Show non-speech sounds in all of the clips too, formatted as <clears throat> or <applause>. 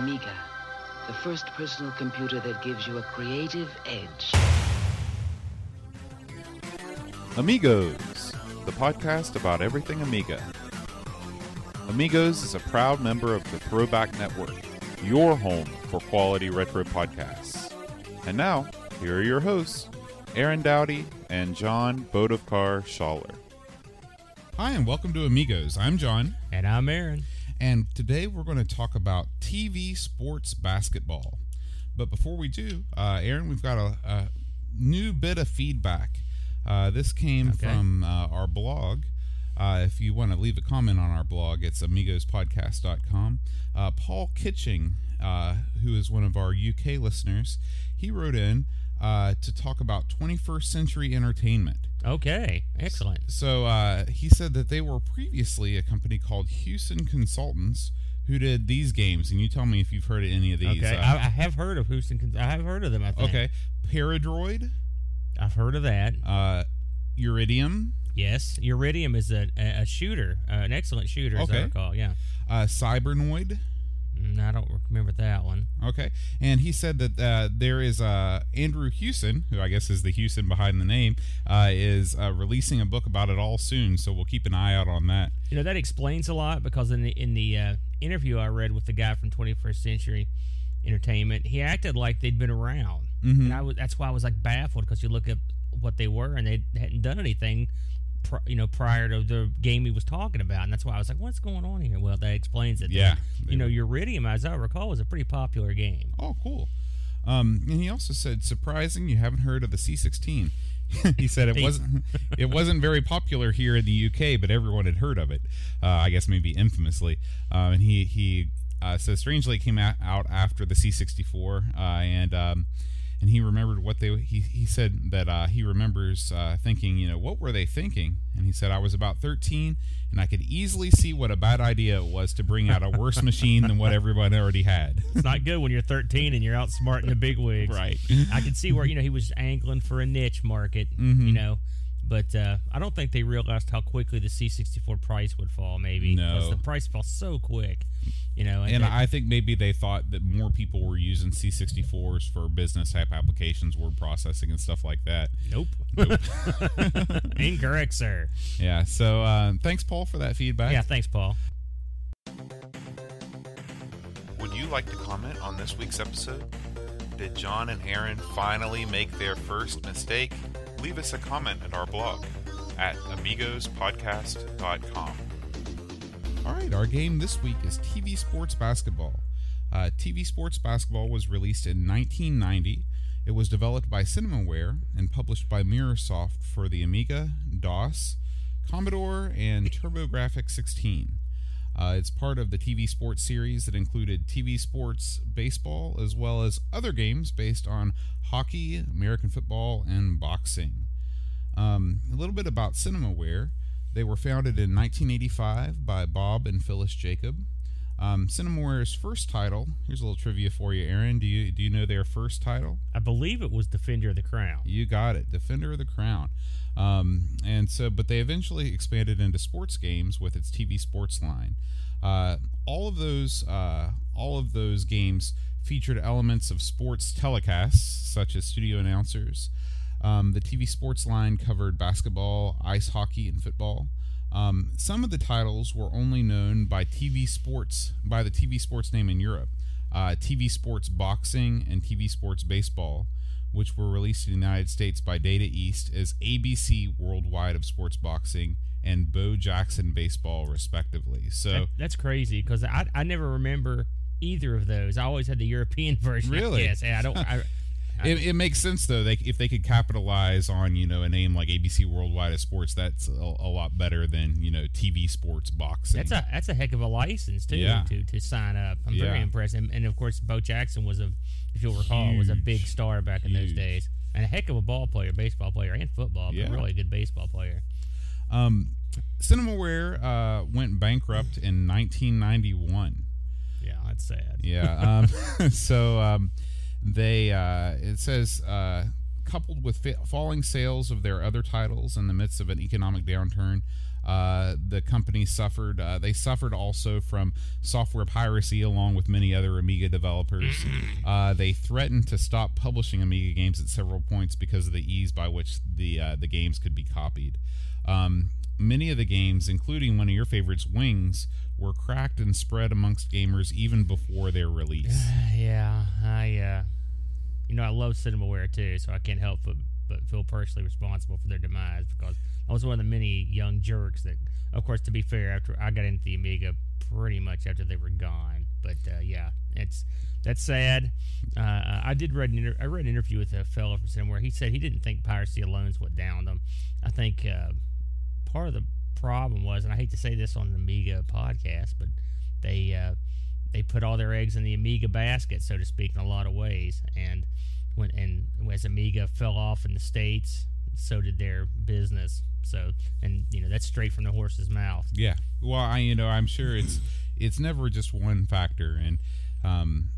Amiga, the first personal computer that gives you a creative edge. Amigos, the podcast about everything Amiga. Amigos is a proud member of the Throwback Network, your home for quality retro podcasts. And now, here are your hosts, Aaron Dowdy and John Bodovkar Schaller. Hi, and welcome to Amigos. I'm John, And I'm Aaron. And today we're going to talk about TV sports basketball. But before we do, uh, Aaron, we've got a, a new bit of feedback. Uh, this came Okay. from uh, our blog. Uh, if you want to leave a comment on our blog, it's amigospodcast.com. Uh, Paul Kitching, uh, who is one of our UK listeners, he wrote in uh, to talk about 21st century entertainment. Okay, excellent. So uh, he said that they were previously a company called Hewson Consultants who did these games, and you tell me if you've heard of any of these. Okay, Uh, I, I have heard of Hewson. Cons- I have heard of them. I think. okay, Paradroid, I've heard of that. uh, Uridium, Yes, Uridium is a, a, shooter, uh, an excellent shooter, as I Okay. recall. Yeah, uh, Cybernoid. Mm, I don't remember that one. Okay, and he said that uh, there is uh, Andrew Hewson, who I guess is the Hewson behind the name, uh, is uh, releasing a book about it all soon. So we'll keep an eye out on that. You know that explains a lot because in the in the uh, interview I read with the guy from 21st Century Entertainment, he acted like they'd been around, Mhm. and I was that's why I was like baffled because you look at what they were and they hadn't done anything. You know, prior to the game he was talking about, and that's why I was like, "What's going on here?" Well, that explains it. Yeah, you know, Uridium, as I recall, was a pretty popular game. Oh, cool. Um, and he also said, surprising, you haven't heard of the C16. <laughs> he said it wasn't <laughs> it wasn't very popular here in the UK, but everyone had heard of it. Uh, I guess maybe infamously. Uh, and he he uh, so strangely it came out, out after the C64, uh, and um, and he remembered what they he he said that uh, he remembers uh, thinking, you know, what were they thinking? And he said I was about 13, and I could easily see what a bad idea it was to bring out a worse <laughs> machine than what everyone already had. It's not good when you're 13 and you're outsmarting the big wigs. Right. I can see where you know he was angling for a niche market. Mhm. You know, but uh, I don't think they realized how quickly the C64 price would fall. Maybe No. because the price fell so quick. You know, And that- I think maybe they thought that more people were using C64s for business type applications, word processing, and stuff like that. Nope. nope, <laughs> <laughs> incorrect, sir. Yeah. So uh, thanks, Paul, for that feedback. Yeah, thanks, Paul. Would you like to comment on this week's episode? Did John and Aaron finally make their first mistake? Leave us a comment at our blog at amigospodcast.com. All right. Our game this week is TV Sports Basketball. Uh, TV Sports Basketball was released in 1990. It was developed by Cinemaware and published by Mirrorsoft for the Amiga, DOS, Commodore, and TurboGrafx 16. Uh, it's part of the TV sports series that included TV sports baseball as well as other games based on hockey, American football, and boxing. Um, a little bit about Cinemaware. They were founded in 1985 by Bob and Phyllis Jacob. Um, Cinemaware's first title. Here's a little trivia for you, Aaron. Do you do you know their first title? I believe it was Defender of the Crown. You got it, Defender of the Crown. Um, and so, but they eventually expanded into sports games with its TV sports line. Uh, all of those, uh, all of those games featured elements of sports telecasts, such as studio announcers. Um, the TV sports line covered basketball, ice hockey, and football. Um, some of the titles were only known by TV sports by the TV sports name in Europe, uh, TV sports boxing and TV sports baseball which were released in the United States by Data East as ABC Worldwide of Sports Boxing and Bo Jackson Baseball, respectively. So, That- that's crazy because I, I never remember either of those. I always had the European <laughs> version. Really? Yes. and I don't. <laughs> I, it, it makes sense though. They, if they could capitalize on you know a name like ABC Worldwide of Sports, that's a, a lot better than you know TV Sports Boxing. That's a that's a heck of a license too Yeah. to, to sign up. I'm Yeah. very impressed. And, and of course, Bo Jackson was a, if you'll recall, was a big star back in those days, and a heck of a ball player, baseball player, and football, Yeah. but really a good baseball player. um, Cinemaware uh, went bankrupt in 1991. Yeah, that's sad. Yeah. Um, <laughs> so um, they uh, it says uh, coupled with fa- falling sales of their other titles in the midst of an economic downturn, uh, the company suffered. Uh, they suffered also from software piracy, along with many other Amiga developers. <clears throat> Uh, they threatened to stop publishing Amiga games at several points because of the ease by which the uh, the games could be copied. Um, many of the games, including one of your favorites, Wings, were cracked and spread amongst gamers even before their release. <sighs> yeah, I uh, you know I love Cinemaware too, so I can't help but but feel personally responsible for their demise because I was one of the many young jerks that, of course, to be fair, after I got into the Amiga pretty much after they were gone. But uh, yeah, it's that's sad. Uh, I did read an inter- I read an interview with a fellow from Cinemaware. He said he didn't think piracy alone is what downed them. I think uh, part of the problem was, and I hate to say this on the Amiga podcast, but they uh, they put all their eggs in the Amiga basket, so to speak, in a lot of ways. And when and as Amiga fell off in the states, so did their business. So and you know that's straight from the horse's mouth. Yeah. Well, I you know I'm sure it's it's never just one factor, and um,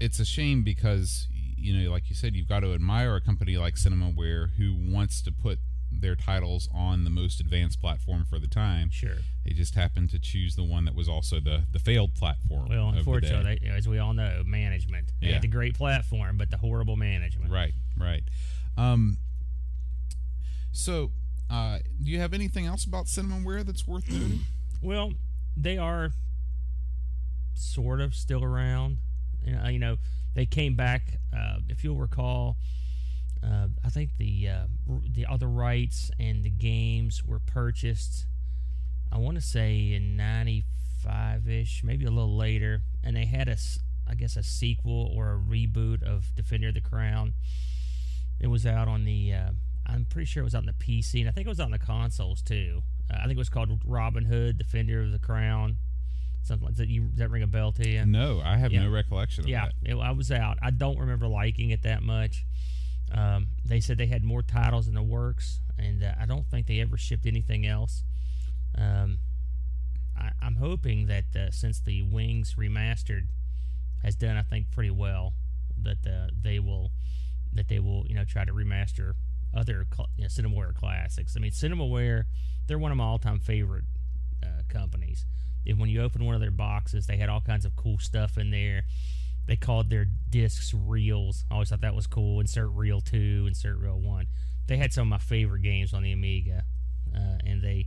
it's a shame because you know, like you said, you've got to admire a company like Cinemaware who wants to put their titles on the most advanced platform for the time. Sure. They just happened to choose the one that was also the the failed platform. Well, of the day. unfortunately, they- as we all know, management. They Yeah. had the great platform, but the horrible management. Right, right. Um, so, uh, do you have anything else about Cinemaware that's worth noting? <clears throat> Well, they are sort of still around. You know, you know they came back. Uh, if you'll recall, uh, I think the uh, r- the other rights and the games were purchased. I want to say in '95 ish, maybe a little later, and they had a, I guess, a sequel or a reboot of Defender of the Crown. It was out on the. Uh, I'm pretty sure it was out on the PC, and I think it was on the consoles too. Uh, I think it was called Robin Hood, Defender of the Crown. Something like that. You does that ring a bell to you? No, I have Yeah. no recollection of Yeah, that. it, I was out. I don't remember liking it that much. Um, they said they had more titles in the works, and uh, I don't think they ever shipped anything else. Um, I, I'm hoping that uh, since the Wings remastered has done, I think pretty well, that uh, they will that they will you know try to remaster other you know, Cinemaware classics. I mean, Cinemaware, they're one of my all-time favorite uh, companies. And when you open one of their boxes, they had all kinds of cool stuff in there. They called their discs reels. I always thought that was cool. Insert reel two, insert reel one. They had some of my favorite games on the Amiga, uh, and they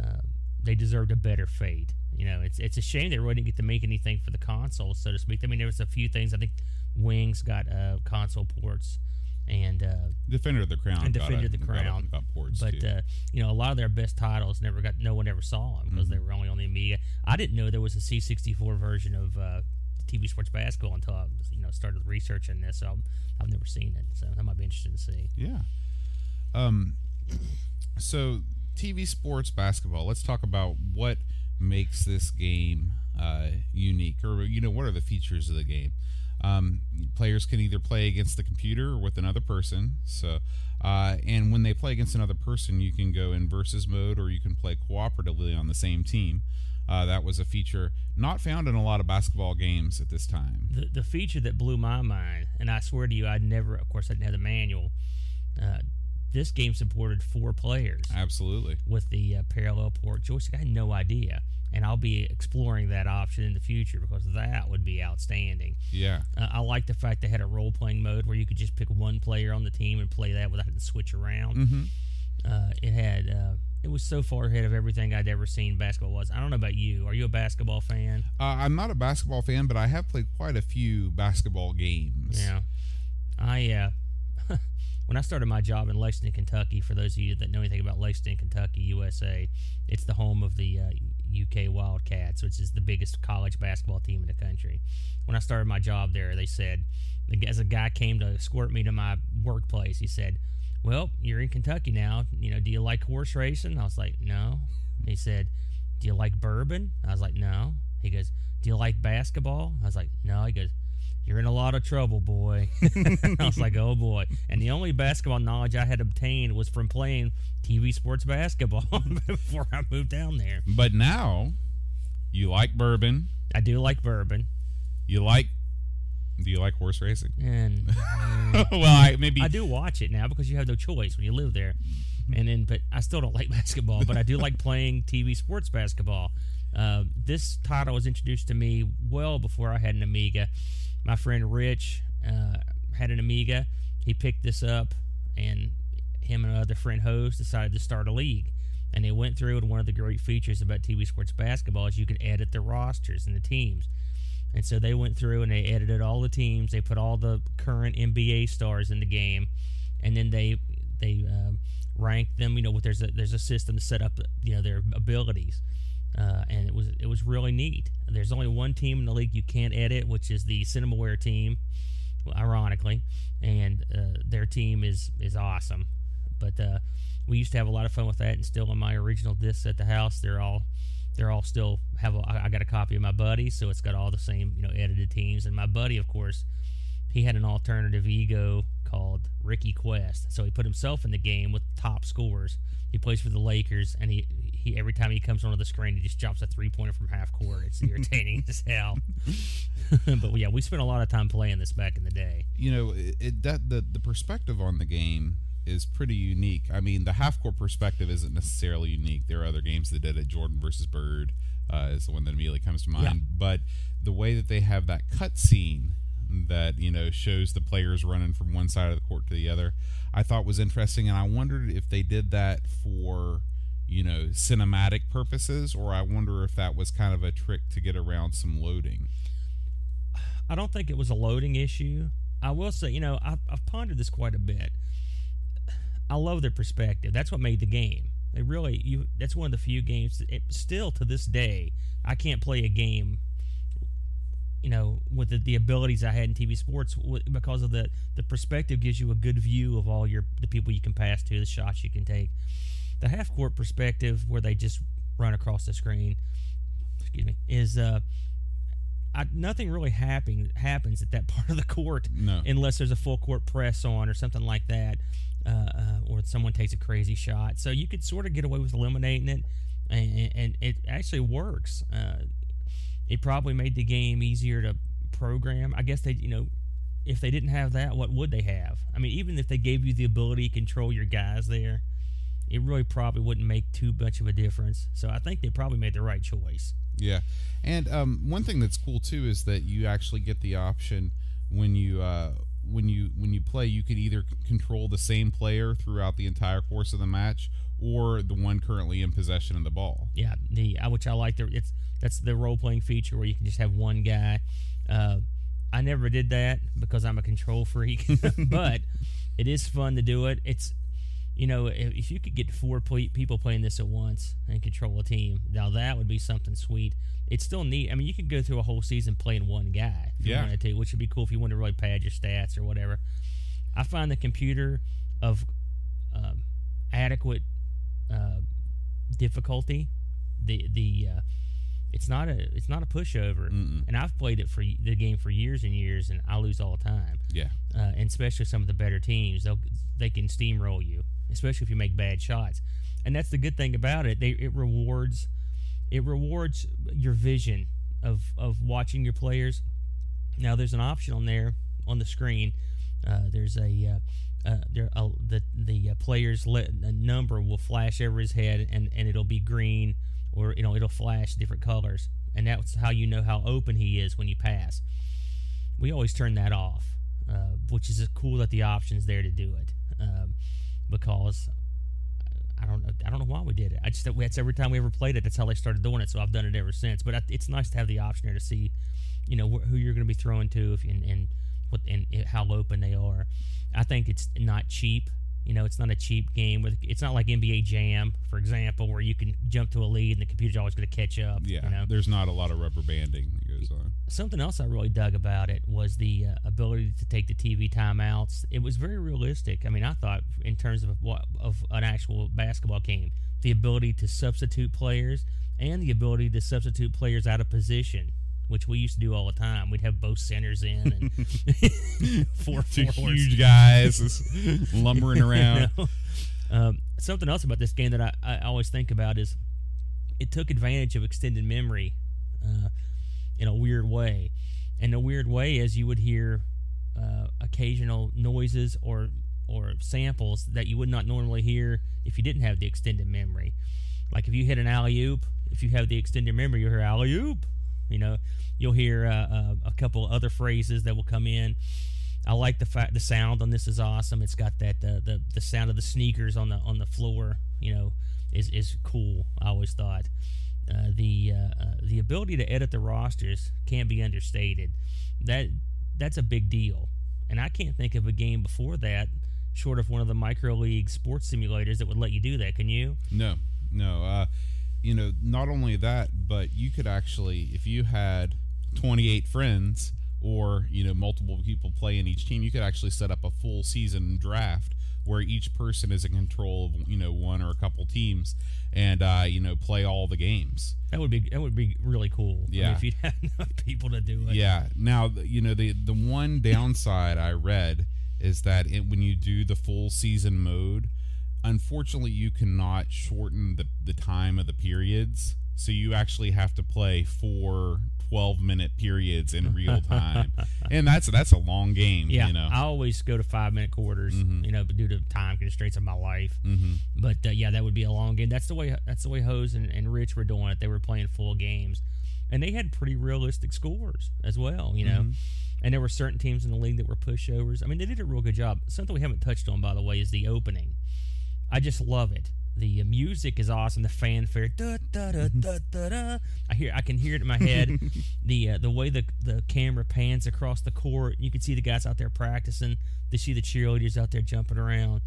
uh, they deserved a better fate. You know, it's it's a shame they really didn't get to make anything for the console, so to speak. I mean, there was a few things. I think Wings got uh, console ports, and uh, Defender of the Crown. And Defender of the Crown. Got ports but uh, you know, a lot of their best titles never got. No one ever saw them because they Mm-hmm. were only on the Amiga. I didn't know there was a C64 version of uh, TV Sports Basketball until I, you know, started researching this. So I've never seen it, so that might be interesting to see. Yeah. Um, so TV sports basketball. Let's talk about what makes this game uh, unique, or you know, what are the features of the game. Um, players can either play against the computer or with another person. So, uh, and when they play against another person, you can go in versus mode, or you can play cooperatively on the same team. Uh, that was a feature not found in a lot of basketball games at this time. The the feature that blew my mind, and I swear to you, I'd never. Of course, I didn't have the manual. Uh, this game supported four players. Absolutely. with the uh, parallel port joystick. I had no idea, and I'll be exploring that option in the future because that would be outstanding. Yeah. Uh, I like the fact they had a role playing mode where you could just pick one player on the team and play that without having to switch around. Mm-hmm. Uh, it had uh, it was so far ahead of everything I'd ever seen basketball was. I don't know about you. Are you a basketball fan? Uh, I'm not a basketball fan, but I have played quite a few basketball games. Yeah. I uh <laughs> when I started my job in Lexington, Kentucky, for those of you that know anything about Lexington, Kentucky, USA, it's the home of the uh, UK Wildcats, which is the biggest college basketball team in the country. When I started my job there, they said, as a guy came to escort me to my workplace, he said, "Well, you're in Kentucky now. You know, do you like horse racing?" I was like, "No." He said, "Do you like bourbon?" I was like, "No." He goes, "Do you like basketball?" I was like, "No." He goes, you're in a lot of trouble, boy. <laughs> I was like, oh boy. And the only basketball knowledge I had obtained was from playing TV sports basketball <laughs> before I moved down there. But now, you like bourbon, I do like bourbon. you like Do you like horse racing? <laughs> And <laughs> uh, well, I, maybe I do watch it now because you have no choice when you live there. And then, but I still don't <laughs> like basketball. But I do like playing TV sports basketball. Uh, this title was introduced to me well before I had an Amiga. My friend Rich uh, had an Amiga. He picked this up, and him and another friend host decided to start a league. And they went through, and one of the great features about TV sports basketball is you can edit the rosters and the teams. And so they went through and they edited all the teams. They put all the current NBA stars in the game, and then they they um, ranked them. You know, there's a there's a system to set up you know their abilities, uh, and it was it was really neat. There's only one team in the league you can't edit, which is the Cinemaware team, ironically, and uh, their team is is awesome. But uh, we used to have a lot of fun with that, and still on my original discs at the house, they're all they're all still have. A, I got a copy of my buddy, so it's got all the same you know edited teams. And my buddy, of course, he had an alternative ego called Ricky Quest, so he put himself in the game with top scores. He plays for the Lakers, and he, he every time he comes onto the screen, he just drops a three pointer from half court. It's <laughs> irritating as hell. <laughs> but yeah, we spent a lot of time playing this back in the day. you know it, that the the perspective on the game is pretty unique. I mean, the half court perspective isn't necessarily unique. There are other games that did it. Jordan versus Bird uh, is the one that immediately comes to mind. Yeah. But the way that they have that cut scene that you know shows the players running from one side of the court to the other, I thought was interesting, and I wondered if they did that for you know cinematic purposes, or I wonder if that was kind of a trick to get around some loading. I don't think it was a loading issue. I will say, you know, I've, I've pondered this quite a bit. I love their perspective. That's what made the game. They really, you. That's one of the few games. It, still to this day, I can't play a game. You know, with the, the abilities I had in TV sports, w- because of the the perspective gives you a good view of all your the people you can pass to, the shots you can take. The half court perspective, where they just run across the screen, excuse me, is uh, I, nothing really happen, happens at that <laughs> part of the court No. unless there's a full court press on or something like that, uh, uh, or someone takes a crazy shot. So you could sort of get away with eliminating it, and, and it actually works. Uh, it probably made the game easier to program. I guess they, you know, if they didn't have that, what would they have? I mean, even if they gave you the ability to control your guys there, it really probably wouldn't make too much of a difference. So I think they probably made the right choice. Yeah, and um, one thing that's cool too is that you actually get the option when you uh, when you when you play, you can either control the same player throughout the entire course of the match, or the one currently in possession of the ball. Yeah, the which I like. The it's that's the role playing feature where you can just have one guy. Uh, I never did that because I'm a control freak, <laughs> but it is fun to do it. It's you know if, if you could get four ple- people playing this at once and control a team, now that would be something sweet. It's still neat. I mean, you could go through a whole season playing one guy if you Yeah. wanted to, which would be cool if you wanted to really pad your stats or whatever. I find the computer of um, adequate uh, difficulty. The the uh, it's not a it's not a pushover, Mm-mm. and I've played it for the game for years and years, and I lose all the time. Yeah, Uh, and especially some of the better teams, they they can steamroll you, especially if you make bad shots. And that's the good thing about it. They it rewards it rewards your vision of of watching your players. Now there's an option on there on the screen. Uh, there's a uh, uh, there uh, the the uh, player's number will flash over his head and and it'll be green or you know it'll flash different colors and that's how you know how open he is when you pass. We always turn that off, uh, which is cool that the option's there to do it um, because I don't know. I don't know why we did it. I just that's every time we ever played it. That's how they started doing it. So I've done it ever since. But I, it's nice to have the option there to see, you know, wh- who you're going to be throwing to, if and and what and how open they are. I think it's not cheap. You know, it's not a cheap game. With it's not like NBA Jam, for example, where you can jump to a lead and the computer's always going to catch up. yeah. You know? There's not a lot of rubber banding goes on. something else I really dug about it was the uh, ability to take the TV timeouts. It was very realistic. I mean, I thought in terms of what of an actual basketball game, the ability to substitute players and the ability to substitute players out of position, which we used to do all the time. We'd have both centers in and <laughs> four Two forwards. huge guys lumbering <laughs> around. You know? um, something else about this game that I, I always think about is it took advantage of extended memory uh, in a weird way. And the weird way is you would hear uh, occasional noises or or samples that you would not normally hear if you didn't have the extended memory. Like if you hit an alley oop, if you have the extended memory, you'll hear alley oop. You know, you'll hear uh, uh, a couple other phrases that will come in. I like the fact the sound on this is awesome. It's got that the the sound of the sneakers on the on the floor. You know, is is cool. I always thought. Uh, the uh, uh, the ability to edit the rosters can't be understated. That that's a big deal, and I can't think of a game before that, short of one of the micro league sports simulators that would let you do that. Can you? No, no. Uh, you know, not only that, but you could actually, if you had 28 friends or you know multiple people play in each team, you could actually set up a full season draft where each person is in control of you know one or a couple teams and uh, you know play all the games. That would be that would be really cool. Yeah, I mean, if you'd <laughs> had enough people to do it. Yeah. Now you know the the one downside I read is that it, when you do the full season mode, unfortunately you cannot shorten the the time of the periods. So you actually have to play four 12 minute periods in real <laughs> time. and that's that's a long game, Yeah, you know. I always go to five minute quarters, Mhm. you know, due to time constraints of my life. Mhm. But uh, yeah, that would be a long game. That's the way. That's the way Hose and, and Rich were doing it. They were playing full games, and they had pretty realistic scores as well. You know, Mhm. and there were certain teams in the league that were pushovers. I mean, they did a real good job. Something we haven't touched on, by the way, is the opening. I just love it. The music is awesome. The fanfare, da, da, da, da, da, da. I hear, I can hear it in my head. <laughs> the uh, the way the the camera pans across the court, you can see the guys out there practicing. They see the cheerleaders out there jumping around,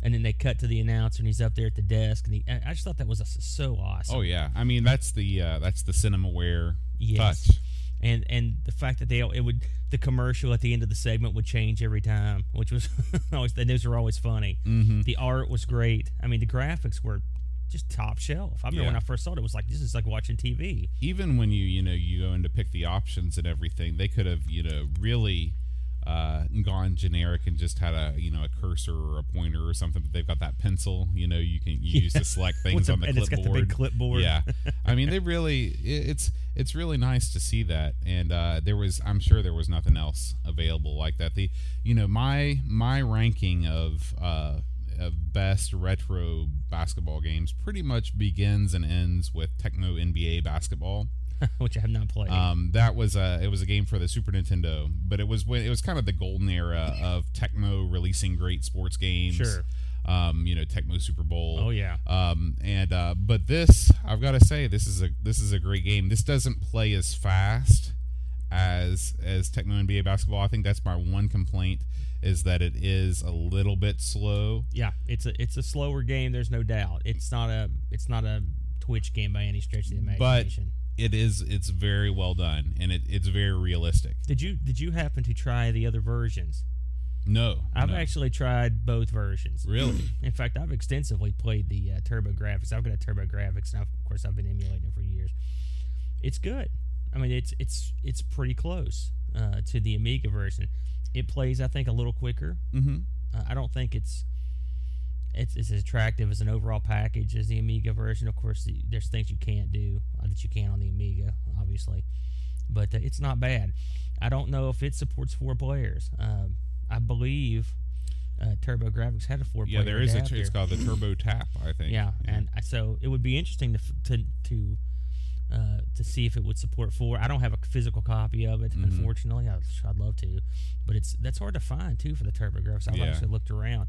and then they cut to the announcer, and he's up there at the desk. And he, I I just thought that was so awesome. Oh yeah. I mean that's the uh, that's the cinemaware Yes. touch. And and the fact that they it would the commercial at the end of the segment would change every time, which was <laughs> always the news were always funny. Mhm. The art was great. I mean, the graphics were just top shelf. I remember when I first saw it, it was like this is like watching TV. even when you you know you go in to pick the options and everything, they could have you know really uh, gone generic and just had a you know a cursor or a pointer or something. But they've got that pencil, you know, you can use to <laughs> select things on the and it's clipboard. got the big clipboard. Yeah, <laughs> I mean they really it, it's it's really nice to see that. And uh, there was I'm sure there was nothing else available like that. The you know my my ranking of uh, of best retro basketball games pretty much begins and ends with Tecmo NBA basketball. <laughs> which I have not played. Um, that was a it was a game for the Super Nintendo, but it was when it was kind of the golden era of Tecmo releasing great sports games. Sure. Um, you know, Tecmo Super Bowl. oh yeah. Um, and uh, but this, I've got to say, this is a this is a great game. This doesn't play as fast as as Tecmo NBA basketball. I think that's my one complaint is that it is a little bit slow. Yeah, it's a it's a slower game. There's no doubt. It's not a it's not a Twitch game by any stretch of the But imagination. It is it's very well done and it, it's very realistic. did you did you happen to try the other versions? No, I've no. actually tried both versions. really. <clears throat> In fact, I've extensively played the uh, TurboGrafx. I've got a TurboGrafx, and I've, of course, I've been emulating it for years. It's good. I mean, it's it's it's pretty close uh, to the Amiga version. It plays, I think, a little quicker. Mm-hmm. Uh, I don't think it's it's, it's as attractive as an overall package as the Amiga version. Of course, the, there's things you can't do uh, that you can on the Amiga, obviously, but uh, it's not bad. I don't know if it supports four players. Um, I believe uh, TurboGrafx had a four. Yeah, there is a. It's called the Turbo Tap, I think. Yeah, and so it would be interesting to f- to to uh, to see if it would support four. I don't have a physical copy of it, Mhm. unfortunately. I'd, I'd love to, but it's that's hard to find too for the TurboGrafx. I've Yeah. actually looked around.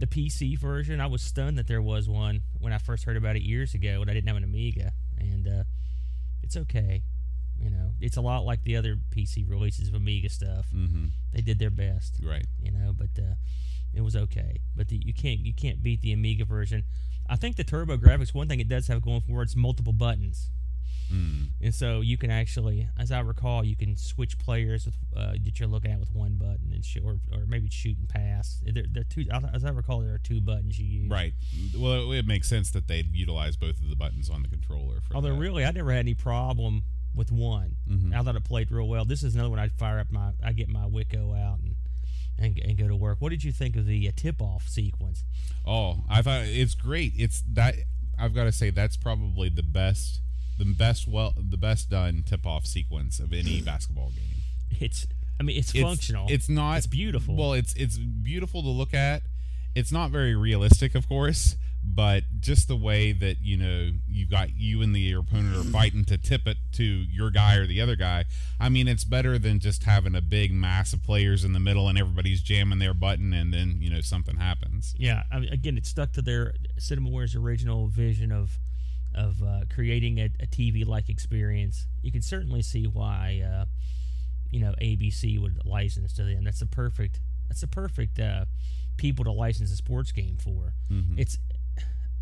The PC version, I was stunned that there was one when I first heard about it years ago when I didn't have an Amiga, and uh, it's okay. You know, it's a lot like the other PC releases of Amiga stuff. Mm-hmm. They did their best Right. you know, but uh, it was okay. But the, you can't you can't beat the Amiga version. I think the TurboGrafx one thing it does have going for it, it's multiple buttons, Mm. and so you can actually, as I recall, you can switch players with uh, that you're looking at with one button and sh- or or maybe shoot and pass. There, there are two, as I recall, there are two buttons you use. Right. Well, it, it makes sense that they'd utilize both of the buttons on the controller. For Although that. really, I never had any problem with one. Mhm. I thought it played real well. This is another one I'd fire up my, I get my Wico out and. And, and go to work. What did you think of the uh, tip-off sequence? Oh, I thought it's great. It's that I've got to say that's probably the best, the best well, the best done tip off sequence of any <clears throat> basketball game. It's I mean it's, It's- functional. It's not. It's beautiful. Well, it's it's beautiful to look at. It's not very realistic, of course, but just the way that you know you got you and the your opponent are fighting to tip it to your guy or the other guy. I mean, it's better than just having a big mass of players in the middle and everybody's jamming their button and then you know something happens. Yeah, I mean, again, it stuck to their CinemaWare's original vision of of uh, creating a, a TV-like experience. You can certainly see why uh, you know ABC would license to them. That's the perfect. That's the perfect uh, people to license a sports game for. Mhm. It's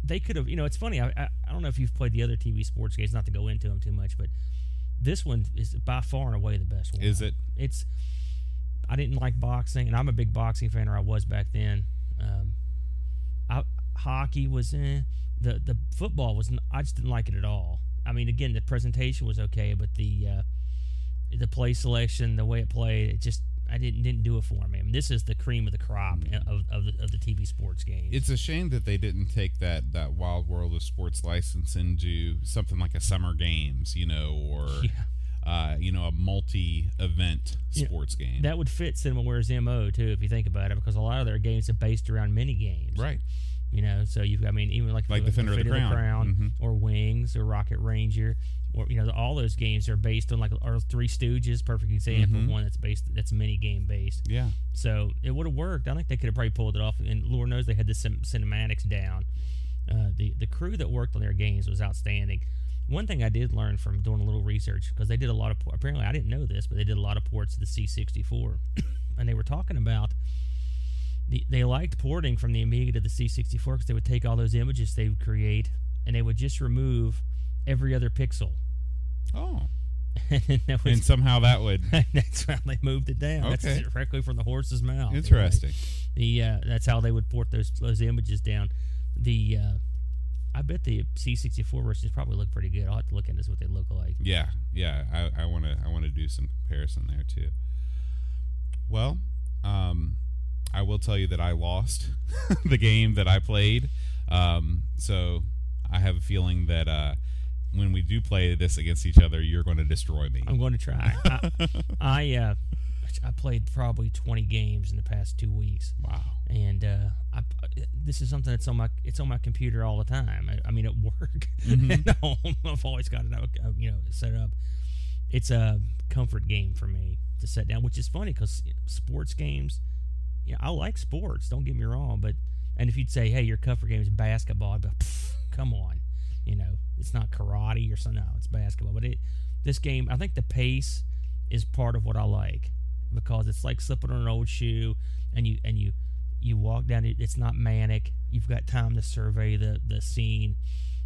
they could have. You know, it's funny. I, I I don't know if you've played the other TV sports games. Not to go into them too much, but this one is by far and away the best one. Is it? It's. I didn't like boxing, and I'm a big boxing fan, or I was back then. Um, I, hockey was eh. The the football was I just didn't like it at all. I mean, again, the presentation was okay, but the uh, the play selection, the way it played, it just I didn't didn't do it for me. I mean, this is the cream of the crop of, of, the, of the TV sports game. It's a shame that they didn't take that that wild world of sports license into something like a summer games, you know, or <laughs> Yeah. uh, you know, a multi-event sports game. that would fit CinemaWare's mo too, if you think about it, because a lot of their games are based around mini games. right. You know, so you've got, I mean, even like Like Defender of the Crown. Mhm. or Wings or Rocket Ranger, or you know, all those games are based on like or Three Stooges, perfect example Mhm. one that's based that's mini game based. Yeah. So it would have worked. I think they could have probably pulled it off, and Lord knows they had the cin- cinematics down. Uh, the the crew that worked on their games was outstanding. One thing I did learn from doing a little research because they did a lot of apparently I didn't know this, but they did a lot of ports to the C64, <coughs> and they were talking about the, they liked porting from the Amiga to the C64 because they would take all those images they would create and they would just remove every other pixel. Oh. <laughs> and that was, And somehow that would <laughs> that's how they moved it down. Okay. That's directly from the horse's mouth. right? interesting. The uh, that's how they would port those those images down. The uh, I bet the C64 versions probably look pretty good. I'll have to look into this what they look like. Yeah, yeah. I want to I want to do some comparison there too. Well, um, I will tell you that I lost <laughs> the game that I played. Um, so I have a feeling that uh, when we do play this against each other, you're going to destroy me. I'm going to try. I I, uh, I played probably 20 games in the past two weeks. wow. and uh, I, this is something that's on my it's on my computer all the time. I, I mean, at work, Mhm. at home, I've always got it, uh, you know, set up. It's a comfort game for me to set down, which is funny because sports games, you know, I like sports. Don't get me wrong, but and if you'd say, hey, your comfort game is basketball, I'd be come on, you know, it's not karate or something. No, it's basketball. But it, this game, I think the pace is part of what I like because it's like slipping on an old shoe, and you and you you walk down it. It's not manic. You've got time to survey the the scene,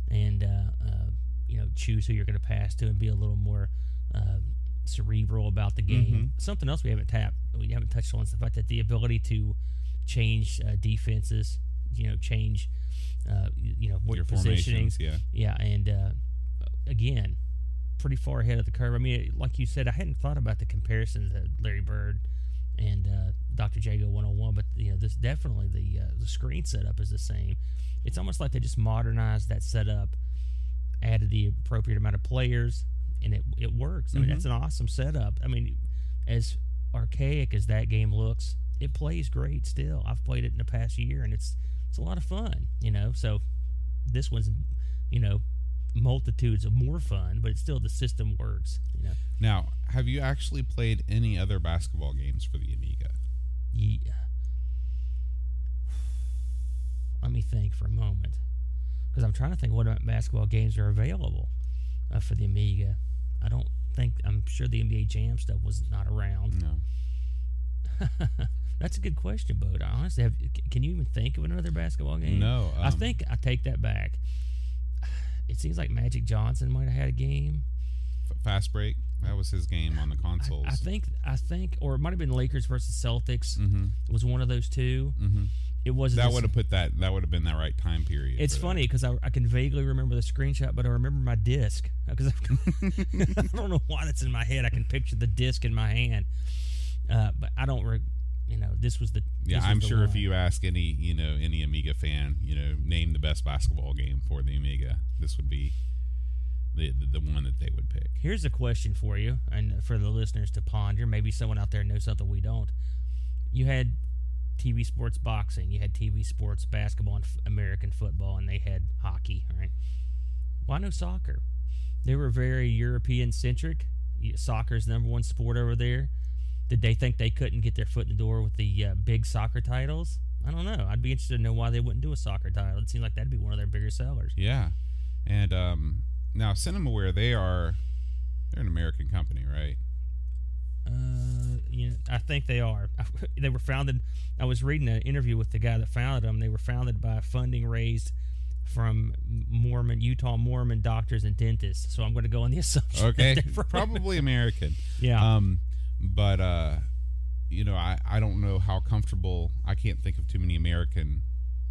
and uh, uh, you know choose who you're going to pass to, and be a little more uh, cerebral about the game. Something else we haven't tapped, we haven't touched on, is the fact that the ability to change uh, defenses, you know, change, uh, you, know, what Your positionings, formations, yeah. yeah, and uh, again, pretty far ahead of the curve. I mean, like you said, I hadn't thought about the comparisons to Larry Bird and uh, Dr. J go 101, but you know, this definitely the uh, the screen setup is the same. It's almost like they just modernized that setup, added the appropriate amount of players, and it it works. I mean, Mhm. that's an awesome setup. I mean, as archaic as that game looks, it plays great still. I've played it in the past year, and it's it's a lot of fun. You know, so this one's you know multitudes of more fun, but it's still the system works. You know, Now, have you actually played any other basketball games for the Amiga? yeah. <sighs> Let me think for a moment, because I'm trying to think what basketball games are available uh, for the Amiga. I don't think I'm sure the NBA Jam stuff was not around. No. <laughs> That's a good question, Bo. Honestly, have, can you even think of another basketball game? No. I um, think I take that back. It seems like Magic Johnson might have had a game. Fast Break. That was his game on the consoles. I, I think I think, or it might have been Lakers versus Celtics. Mm-hmm. It was one of those two. Mm-hmm. It was That would have put that. That would have been the right time period. It's funny because I, I can vaguely remember the screenshot, but I remember my disc <laughs> because <laughs> I don't know why that's in my head. I can picture the disc in my hand, uh, but I don't. Re- you know, this was the Yeah, was I'm the sure if you ask any, you know, any Amiga fan, you know, name the best basketball game for the Amiga, this would be the, the the one that they would pick. Here's a question for you, and for the listeners to ponder. Maybe someone out there knows something we don't. You had TV sports boxing, you had TV sports basketball and f- American football, and they had hockey, right? Why no soccer? They were very European centric. Soccer's the number one sport over there. Did they think they couldn't get their foot in the door with the uh, big soccer titles? I don't know. I'd be interested to know why they wouldn't do a soccer title. It seemed like that'd be one of their bigger sellers. Yeah, and um, now CinemaWare they are they're an American company, right? Uh, you know, I think they are. <laughs> they were founded. I was reading an interview with the guy that founded them. They were founded by funding raised from Mormon, Utah Mormon doctors and dentists. So I'm going to go on the <laughs> assumption. Okay, probably American. Yeah. Um, but uh, you know, I I don't know how comfortable. I can't think of too many American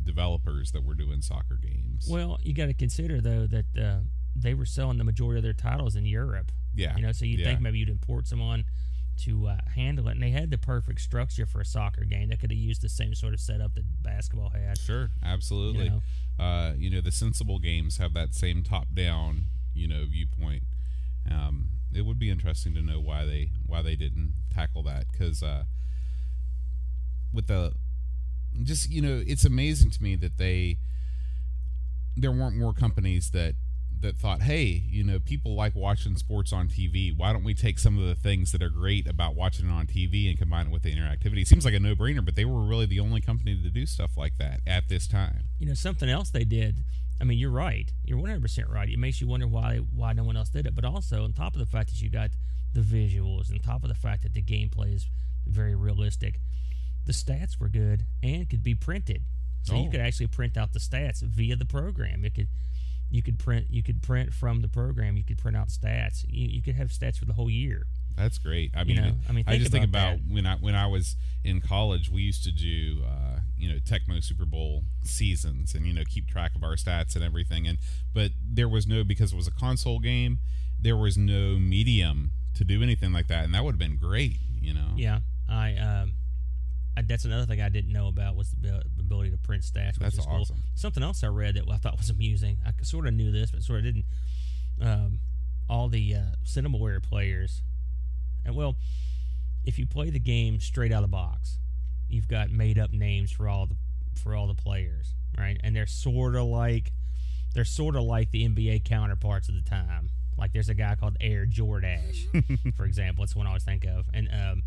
developers that were doing soccer games. well, you got to consider though that uh, they were selling the majority of their titles in Europe. yeah, You know, so you'd yeah. think maybe you'd import someone to uh, handle it, and they had the perfect structure for a soccer game. They could have used the same sort of setup that basketball had. Sure, absolutely. You know? Uh, you know, the sensible games have that same top-down, you know, viewpoint. Um, it would be interesting to know why they why they didn't tackle that because uh, with the just you know, it's amazing to me that they there weren't more companies that that thought, hey, you know, people like watching sports on TV. Why don't we take some of the things that are great about watching it on TV and combine it with the interactivity? It seems like a no-brainer, but they were really the only company to do stuff like that at this time. you know something else they did i mean you're right you're 100% right it makes you wonder why why no one else did it but also on top of the fact that you got the visuals on top of the fact that the gameplay is very realistic the stats were good and could be printed so you Oh. could actually print out the stats via the program it could you could print you could print from the program you could print out stats you, you could have stats for the whole year That's great. I You mean, know, I mean, I just think about about when I when I was in college, we used to do uh, you know Tecmo Super Bowl seasons and you know keep track of our stats and everything. And but there was no because it was a console game, there was no medium to do anything like that, and that would have been great. You know. yeah i um I, that's another thing I didn't know about was the ability to print stats. Which That's is cool. awesome. Something else I read that I thought was amusing. I sort of knew this, but sort of didn't. Um, all the uh, CinemaWare players, and well, if you play the game straight out of the box, you've got made up names for all the for all the players, right? And they're sort of like they're sort of like the NBA counterparts of the time. Like there's a guy called Air Jordash, <laughs> for example. That's one I always think of, and um,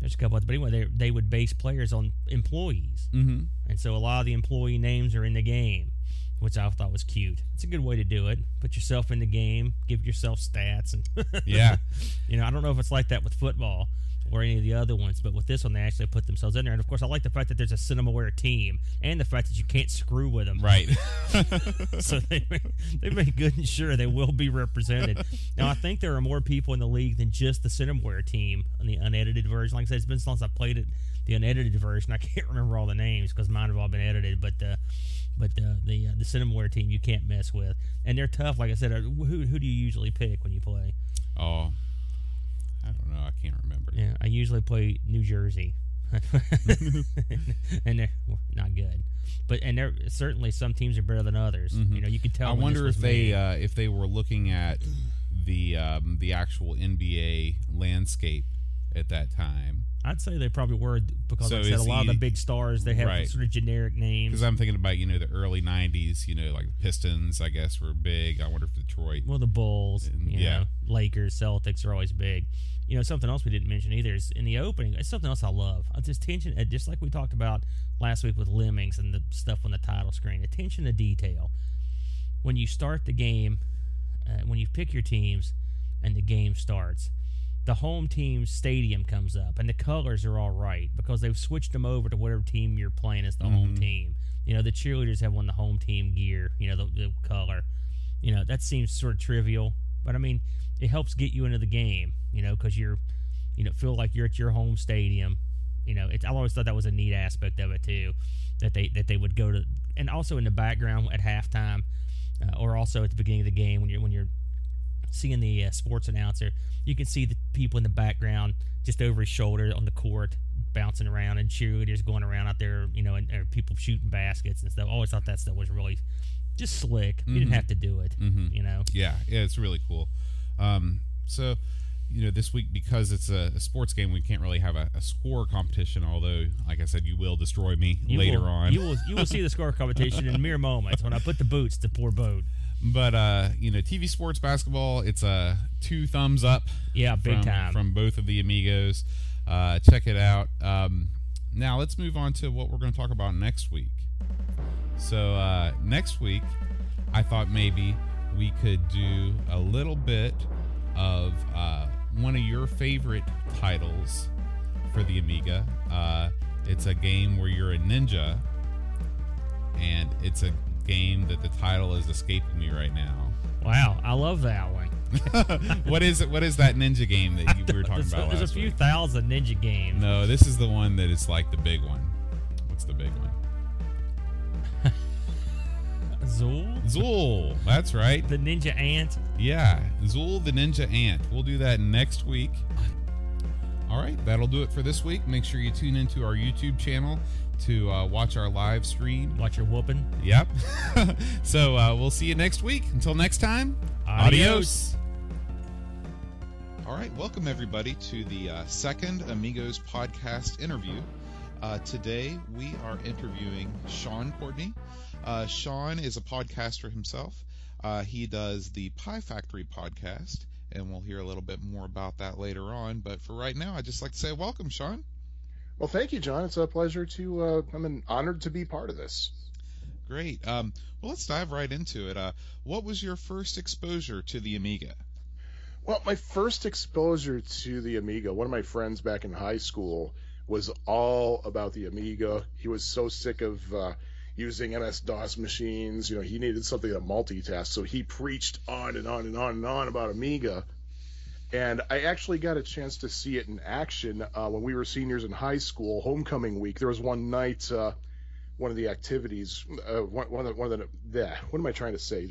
there's a couple. Others, but anyway, they they would base players on employees. Mm-hmm. And so a lot of the employee names are in the game, which I thought was cute. It's a good way to do it. Put yourself in the game, give yourself stats, and <laughs> Yeah. you know, I don't know if it's like that with football or any of the other ones, but with this one, they actually put themselves in there. And of course, I like the fact that there's a CinemaWare team and the fact that you can't screw with them. Right. <laughs> <laughs> so they made, they made good and sure they will be represented. now, I think there are more people in the league than just the CinemaWare team on the unedited version. Like I said, it's been since I played it, the unedited version. I can't remember all the names because mine have all been edited, but uh, but uh, the uh, the CinemaWare team you can't mess with, and they're tough. Like I said, uh, who who do you usually pick when you play? oh, I don't know. I can't remember. Yeah, I usually play New Jersey, <laughs> and they're not good. But and there certainly some teams are better than others. You know, you could tell. Mm-hmm. I wonder if they uh, if they were looking at the um, the actual NBA landscape at that time. I'd say they probably were because So like I said, a lot of the big stars they have Right. sort of generic names. Because I'm thinking about you know the early '90s, you know like the Pistons, I guess were big. I wonder if Detroit. well, the Bulls, And- you yeah. know, Lakers, Celtics are always big. You know, something else we didn't mention either is in the opening. It's something else I love. It's just attention, uh, just like we talked about last week with Lemmings and the stuff on the title screen. Attention to detail. When you start the game, uh, when you pick your teams, and the game starts, the home team's stadium comes up, and the colors are all right because they've switched them over to whatever team you're playing as the home Mhm. team. You know, the cheerleaders have on the home team gear. You know, the, the color. You know, that seems sort of trivial, but I mean, it helps get you into the game. You know, because you're, you know, feel like you're at your home stadium. You know, it's, I always thought that was a neat aspect of it too, that they that they would go to, and also in the background at halftime, uh, or also at the beginning of the game when you're when you're seeing the uh, sports announcer, you can see the people in the background just over his shoulder on the court bouncing around and cheerleaders going around out there, you know, and, people shooting baskets and stuff. I always thought that stuff was really just slick. You didn't have to do it, Mhm. you know. Yeah, yeah, it's really cool. Um, so, you know, this week because it's a, a sports game, we can't really have a, a, score competition. Although, like I said, you will destroy me you later will, on. You will you will see the score competition in mere <laughs> moments when I put the boots to poor boat. But uh, you know, TV sports basketball, it's a two thumbs up. Yeah, big from, time from both of the amigos. Uh, check it out. Um, now let's move on to what we're going to talk about next week. So uh, next week, I thought maybe we could do a little bit of uh, one of your favorite titles for the Amiga. Uh, it's a game where you're a ninja, and it's a game that the title is escaping me right now. Wow, I love that one. <laughs> what is it? What is that ninja game that <laughs> you, we were talking about? There's a few week? thousand ninja games. No, this is the one that is like the big one. What's the big one? Zool? Zool. That's right. The ninja ant? Yeah, Zool the Ninja Ant. We'll do that next week. All right, that'll do it for this week. Make sure you tune into our YouTube channel to uh, watch our live stream. Watch your whooping. Yep. <laughs> so uh, we'll see you next week. Until next time, Adios. All right, welcome everybody to the uh, second Amigos podcast interview. Uh, today we are interviewing Sean Courtney. Uh, Sean is a podcaster himself. Uh, he does the Pie Factory podcast, and we'll hear a little bit more about that later on. But for right now, I'd just like to say welcome, Sean. Well, thank you, John. It's a pleasure to. Uh, I'm honored to be part of this. Great. Um, well, let's dive right into it. Uh, what was your first exposure to the Amiga? Well, my first exposure to the Amiga, one of my friends back in high school was all about the Amiga. He was so sick of uh, using MS DOS machines. You know, he needed something to multitask, so he preached on and on and on and on about Amiga. And I actually got a chance to see it in action uh, when we were seniors in high school, homecoming week. There was one night, uh, one of the activities, uh, one, one, of the, one of the, what am I trying to say?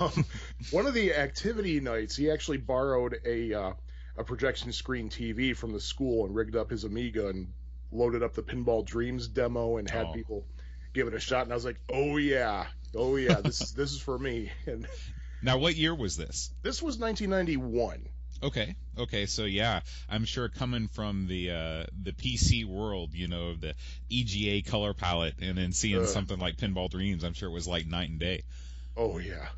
Um, <laughs> one of the activity nights, he actually borrowed a uh, a projection screen TV from the school and rigged up his Amiga and loaded up the Pinball Dreams demo and had Oh. people give it a shot. And I was like, oh yeah, oh yeah, this is this is for me. <laughs> And Now, what year was this? this was 1991. Okay. Okay. So yeah, I'm sure coming from the uh, the PC world, you know, the EGA color palette, and then seeing Ugh. something like Pinball Dreams, I'm sure it was like night and day. Oh yeah.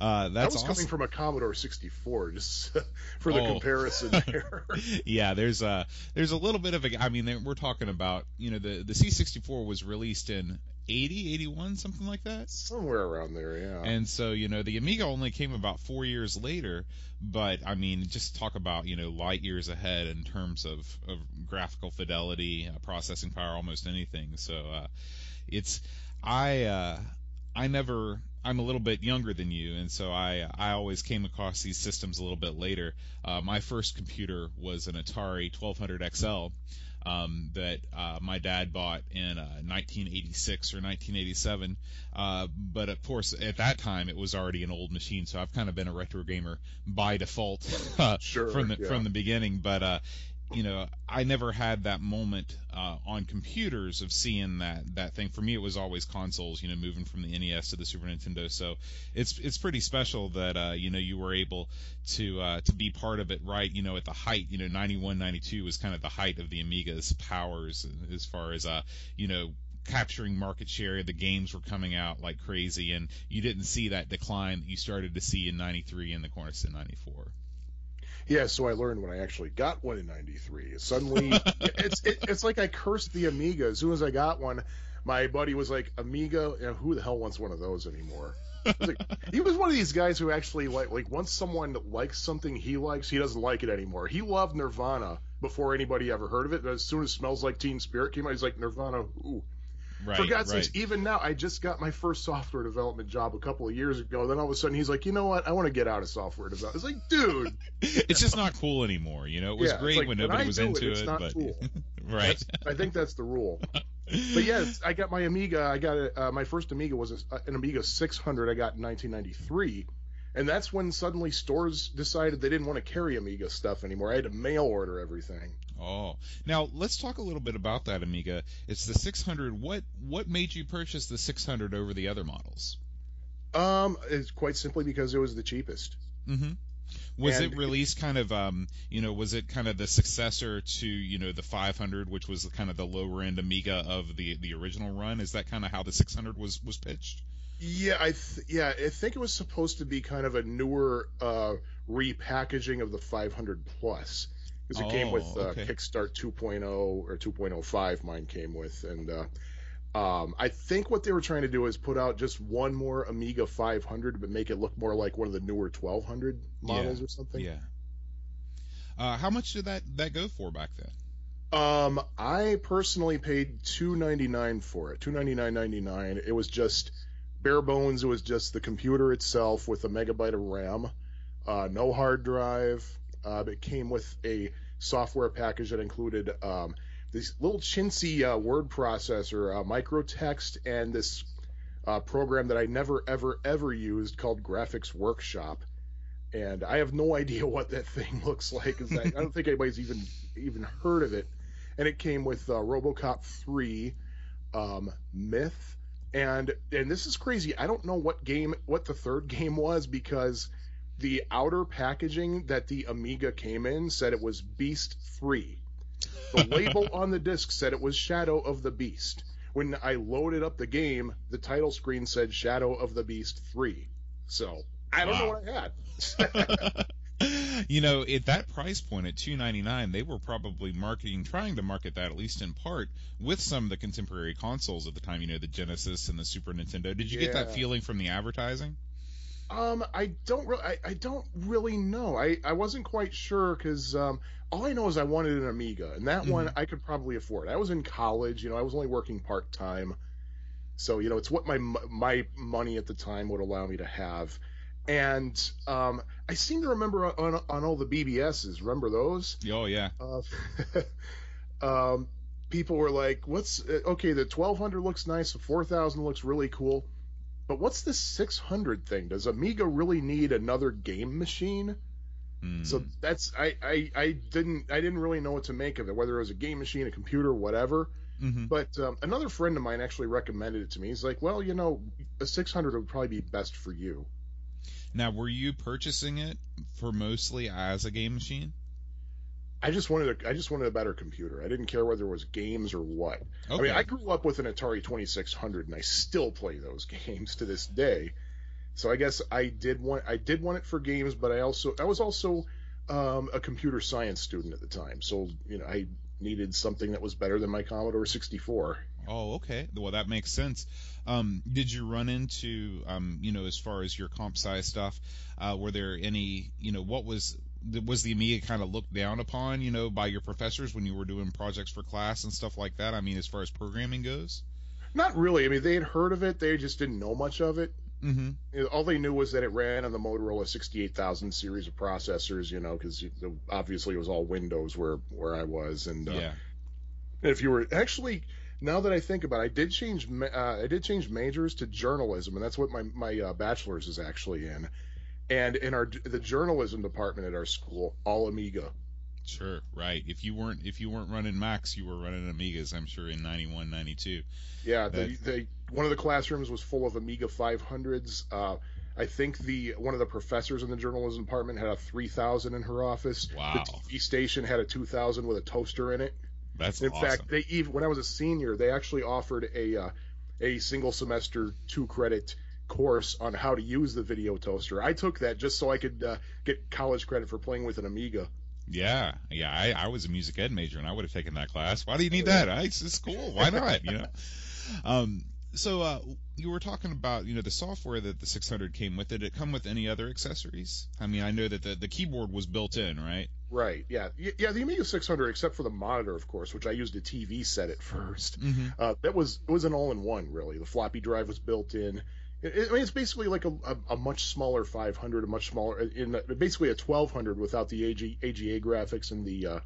Uh, That was awesome. coming from a Commodore 64, just <laughs> for the Oh. comparison <laughs> there. yeah, there's a there's a little bit of a. I mean, we're talking about you know the the C64 was released in 80, 81, something like that. Somewhere around there, yeah. And so, you know, the Amiga only came about four years later, but I mean, just talk about, you know, light years ahead in terms of, of graphical fidelity, uh, processing power, almost anything. So, uh, it's, I, uh, I never, I'm a little bit younger than you, and so I, I always came across these systems a little bit later. Uh, my first computer was an Atari 1200 XL um, that uh, my dad bought in uh, 1986 or 1987. Uh, but of course, at that time, it was already an old machine, so I've kind of been a retro gamer by default <laughs> uh, Sure, from the yeah. from the beginning. But uh, you know, I never had that moment uh, on computers of seeing that that thing. For me, it was always consoles. You know, moving from the NES to the Super Nintendo. So it's it's pretty special that uh, you know you were able to uh, to be part of it right. You know, at the height. You know, 91, 92 was kind of the height of the Amiga's powers as far as uh, you know capturing market share. The games were coming out like crazy, and you didn't see that decline that you started to see in '93 and the Cornice in '94. Yeah, so I learned when I actually got one in '93. Suddenly, <laughs> it's it, it's like I cursed the Amiga. As soon as I got one, my buddy was like, "Amiga, you know, who the hell wants one of those anymore?" Was like, <laughs> he was one of these guys who actually like like once someone likes something he likes, he doesn't like it anymore. He loved Nirvana before anybody ever heard of it. As soon as "Smells Like Teen Spirit" came out, he's like, "Nirvana, ooh." Right. For God's right. sakes, even now, I just got my first software development job a couple of years ago. Then all of a sudden, he's like, you know what? I want to get out of software development. It's like, dude, <laughs> it's just not cool anymore. You know, it was Yeah, great like, when nobody was it, into it's it, not but cool. <laughs> right. I think that's the rule. <laughs> But yes, I got my Amiga. I got a, uh, my first Amiga was a, an Amiga 600. I got in 1993, and that's when suddenly stores decided they didn't want to carry Amiga stuff anymore. I had to mail order everything. Oh, now let's talk a little bit about that Amiga. It's the 600. What what made you purchase the 600 over the other models? Um, it's quite simply because it was the cheapest. Mm-hmm. Was And- it released kind of, um, you know, was it kind of the successor to, you know, the 500, which was kind of the lower end Amiga of the the original run? Is that kind of how the 600 was was pitched? Yeah, I th- yeah, I think it was supposed to be kind of a newer uh, repackaging of the 500 plus because it came with Oh, uh, okay. Kickstart 2.0 or 2.05. Mine came with, and uh, um, I think what they were trying to do is put out just one more Amiga 500, but make it look more like one of the newer 1200 models Yeah, or something. Yeah. Uh, how much did that that go for back then? Um, I personally paid two ninety nine for it, two ninety nine ninety nine. It was just bare bones. It was just the computer itself with a megabyte of RAM, uh, no hard drive. Uh, it came with a software package that included um, this little chintzy uh, word processor, uh, microtext, and this uh, program that I never ever ever used called Graphics Workshop. And I have no <laughs> idea what that thing <laughs> looks like. I, I don't think anybody's even even heard of it and it came with uh, RoboCop 3, um, Myth, and and this is crazy. I don't know what game, what the third <laughs> game was because the outer packaging that the Amiga came in said it was Beast 3. The <laughs> label on the disc said it was Shadow of the Beast. When I loaded up the game, the title screen said Shadow of the Beast 3. So I don't know what I had. <laughs> <laughs> you know, at that price point at 299, they were probably marketing, trying to market that at least in part with some of the contemporary consoles at the time. You know, the Genesis and the Super Nintendo. Did you get that feeling from the advertising? Um, I don't really, I, I don't really know. I, I wasn't quite sure because um, all I know is I wanted an Amiga, and that one I could probably afford. I was in college, you know, I was only working part time, so you know, it's what my my money at the time would allow me to have. And um, I seem to remember on on all the BBSs. Remember those? Oh yeah. Uh, <laughs> um, people were like, "What's uh, okay? The 1200 looks nice. The 4000 looks really cool, but what's this 600 thing? Does Amiga really need another game machine?" Hmm. So that's I, I I didn't I didn't really know what to make of it, whether it was a game machine, a computer, whatever. Mhm. But um, another friend of mine actually recommended it to me. He's like, "Well, you know, a 600 would probably be best for you." Now, were you purchasing it for mostly as a game machine? I just wanted a, I just wanted a better computer. I didn't care whether it was games or what. Okay. I mean, I grew up with an Atari 2600, and I still play those <laughs> games to this day. So I guess I did want I did want it for games, but I also I was also um, a computer science student at the time, so you know I needed something that was better than my Commodore 64. Oh, okay. Well, that makes sense. Um, did you run into, um, you know, as far as your comp sci stuff, uh, were there any, you know, what was was the Amiga kind of looked down upon, you know, by your professors when you were doing projects for class and stuff like that? I mean, as far as programming goes. Not really. I mean, they had heard of it, they just didn't know much of it. Mm-hmm. All they knew was that it ran on the Motorola 68000 series of processors, you know, because obviously it was all Windows where where I was, and uh, Yeah. if you were actually now that I think about it, I did change uh, I did change majors to journalism, and that's what my my uh, bachelor's is actually in. And in our the journalism department at our school, all Amiga. Sure. Right. If you weren't if you weren't running Macs, you were running Amigas. I'm sure in 91, 92. Yeah, the, the one of the classrooms was full of Amiga 500s. Uh, I think the one of the professors in the journalism department had a 3000 in her office. Wow. The TV station had a 2000 with a toaster in it. That's In awesome. fact, they even when I was a senior, they actually offered a uh, a single semester two credit course on how to use the video toaster. I took that just so I could uh, get college credit for playing with an Amiga. Yeah, yeah. I, I was a music ed major, and I would have taken that class. Why do you need that? I, it's, it's cool. Why not? You know. <laughs> Um. So, uh, you were talking about, you know, the software that the 600 came with. Did it come with any other accessories? I mean, I know that the, the keyboard was built in, right? Right. Yeah. Yeah. The Amiga 600, except for the monitor, of course, which I used a TV set at first. Mm-hmm. Uh, that was it was an all-in-one really. The floppy drive was built in. It, I mean, it's basically like a, a, a much smaller 500, a much smaller, in a, basically a 1200 without the AG, AGA graphics and the uh,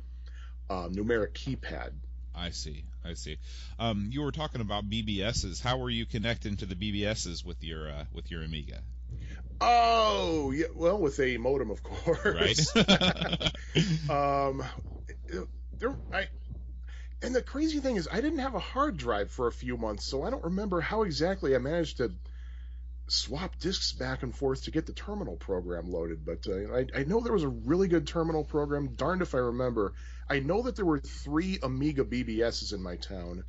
uh, numeric keypad. I see. I see. Um, you were talking about BBSs. How were you connecting to the BBSs with your uh, with your Amiga? Oh, yeah. Well, with a modem, of course. Right. <laughs> <laughs> um, there, I, and the crazy thing is, I didn't have a hard drive for a few months, so I don't remember how exactly I managed to swap discs back and forth to get the terminal program loaded. But uh, I, I know there was a really good terminal program. Darned if I remember. I know that there were three Amiga BBSs in my town,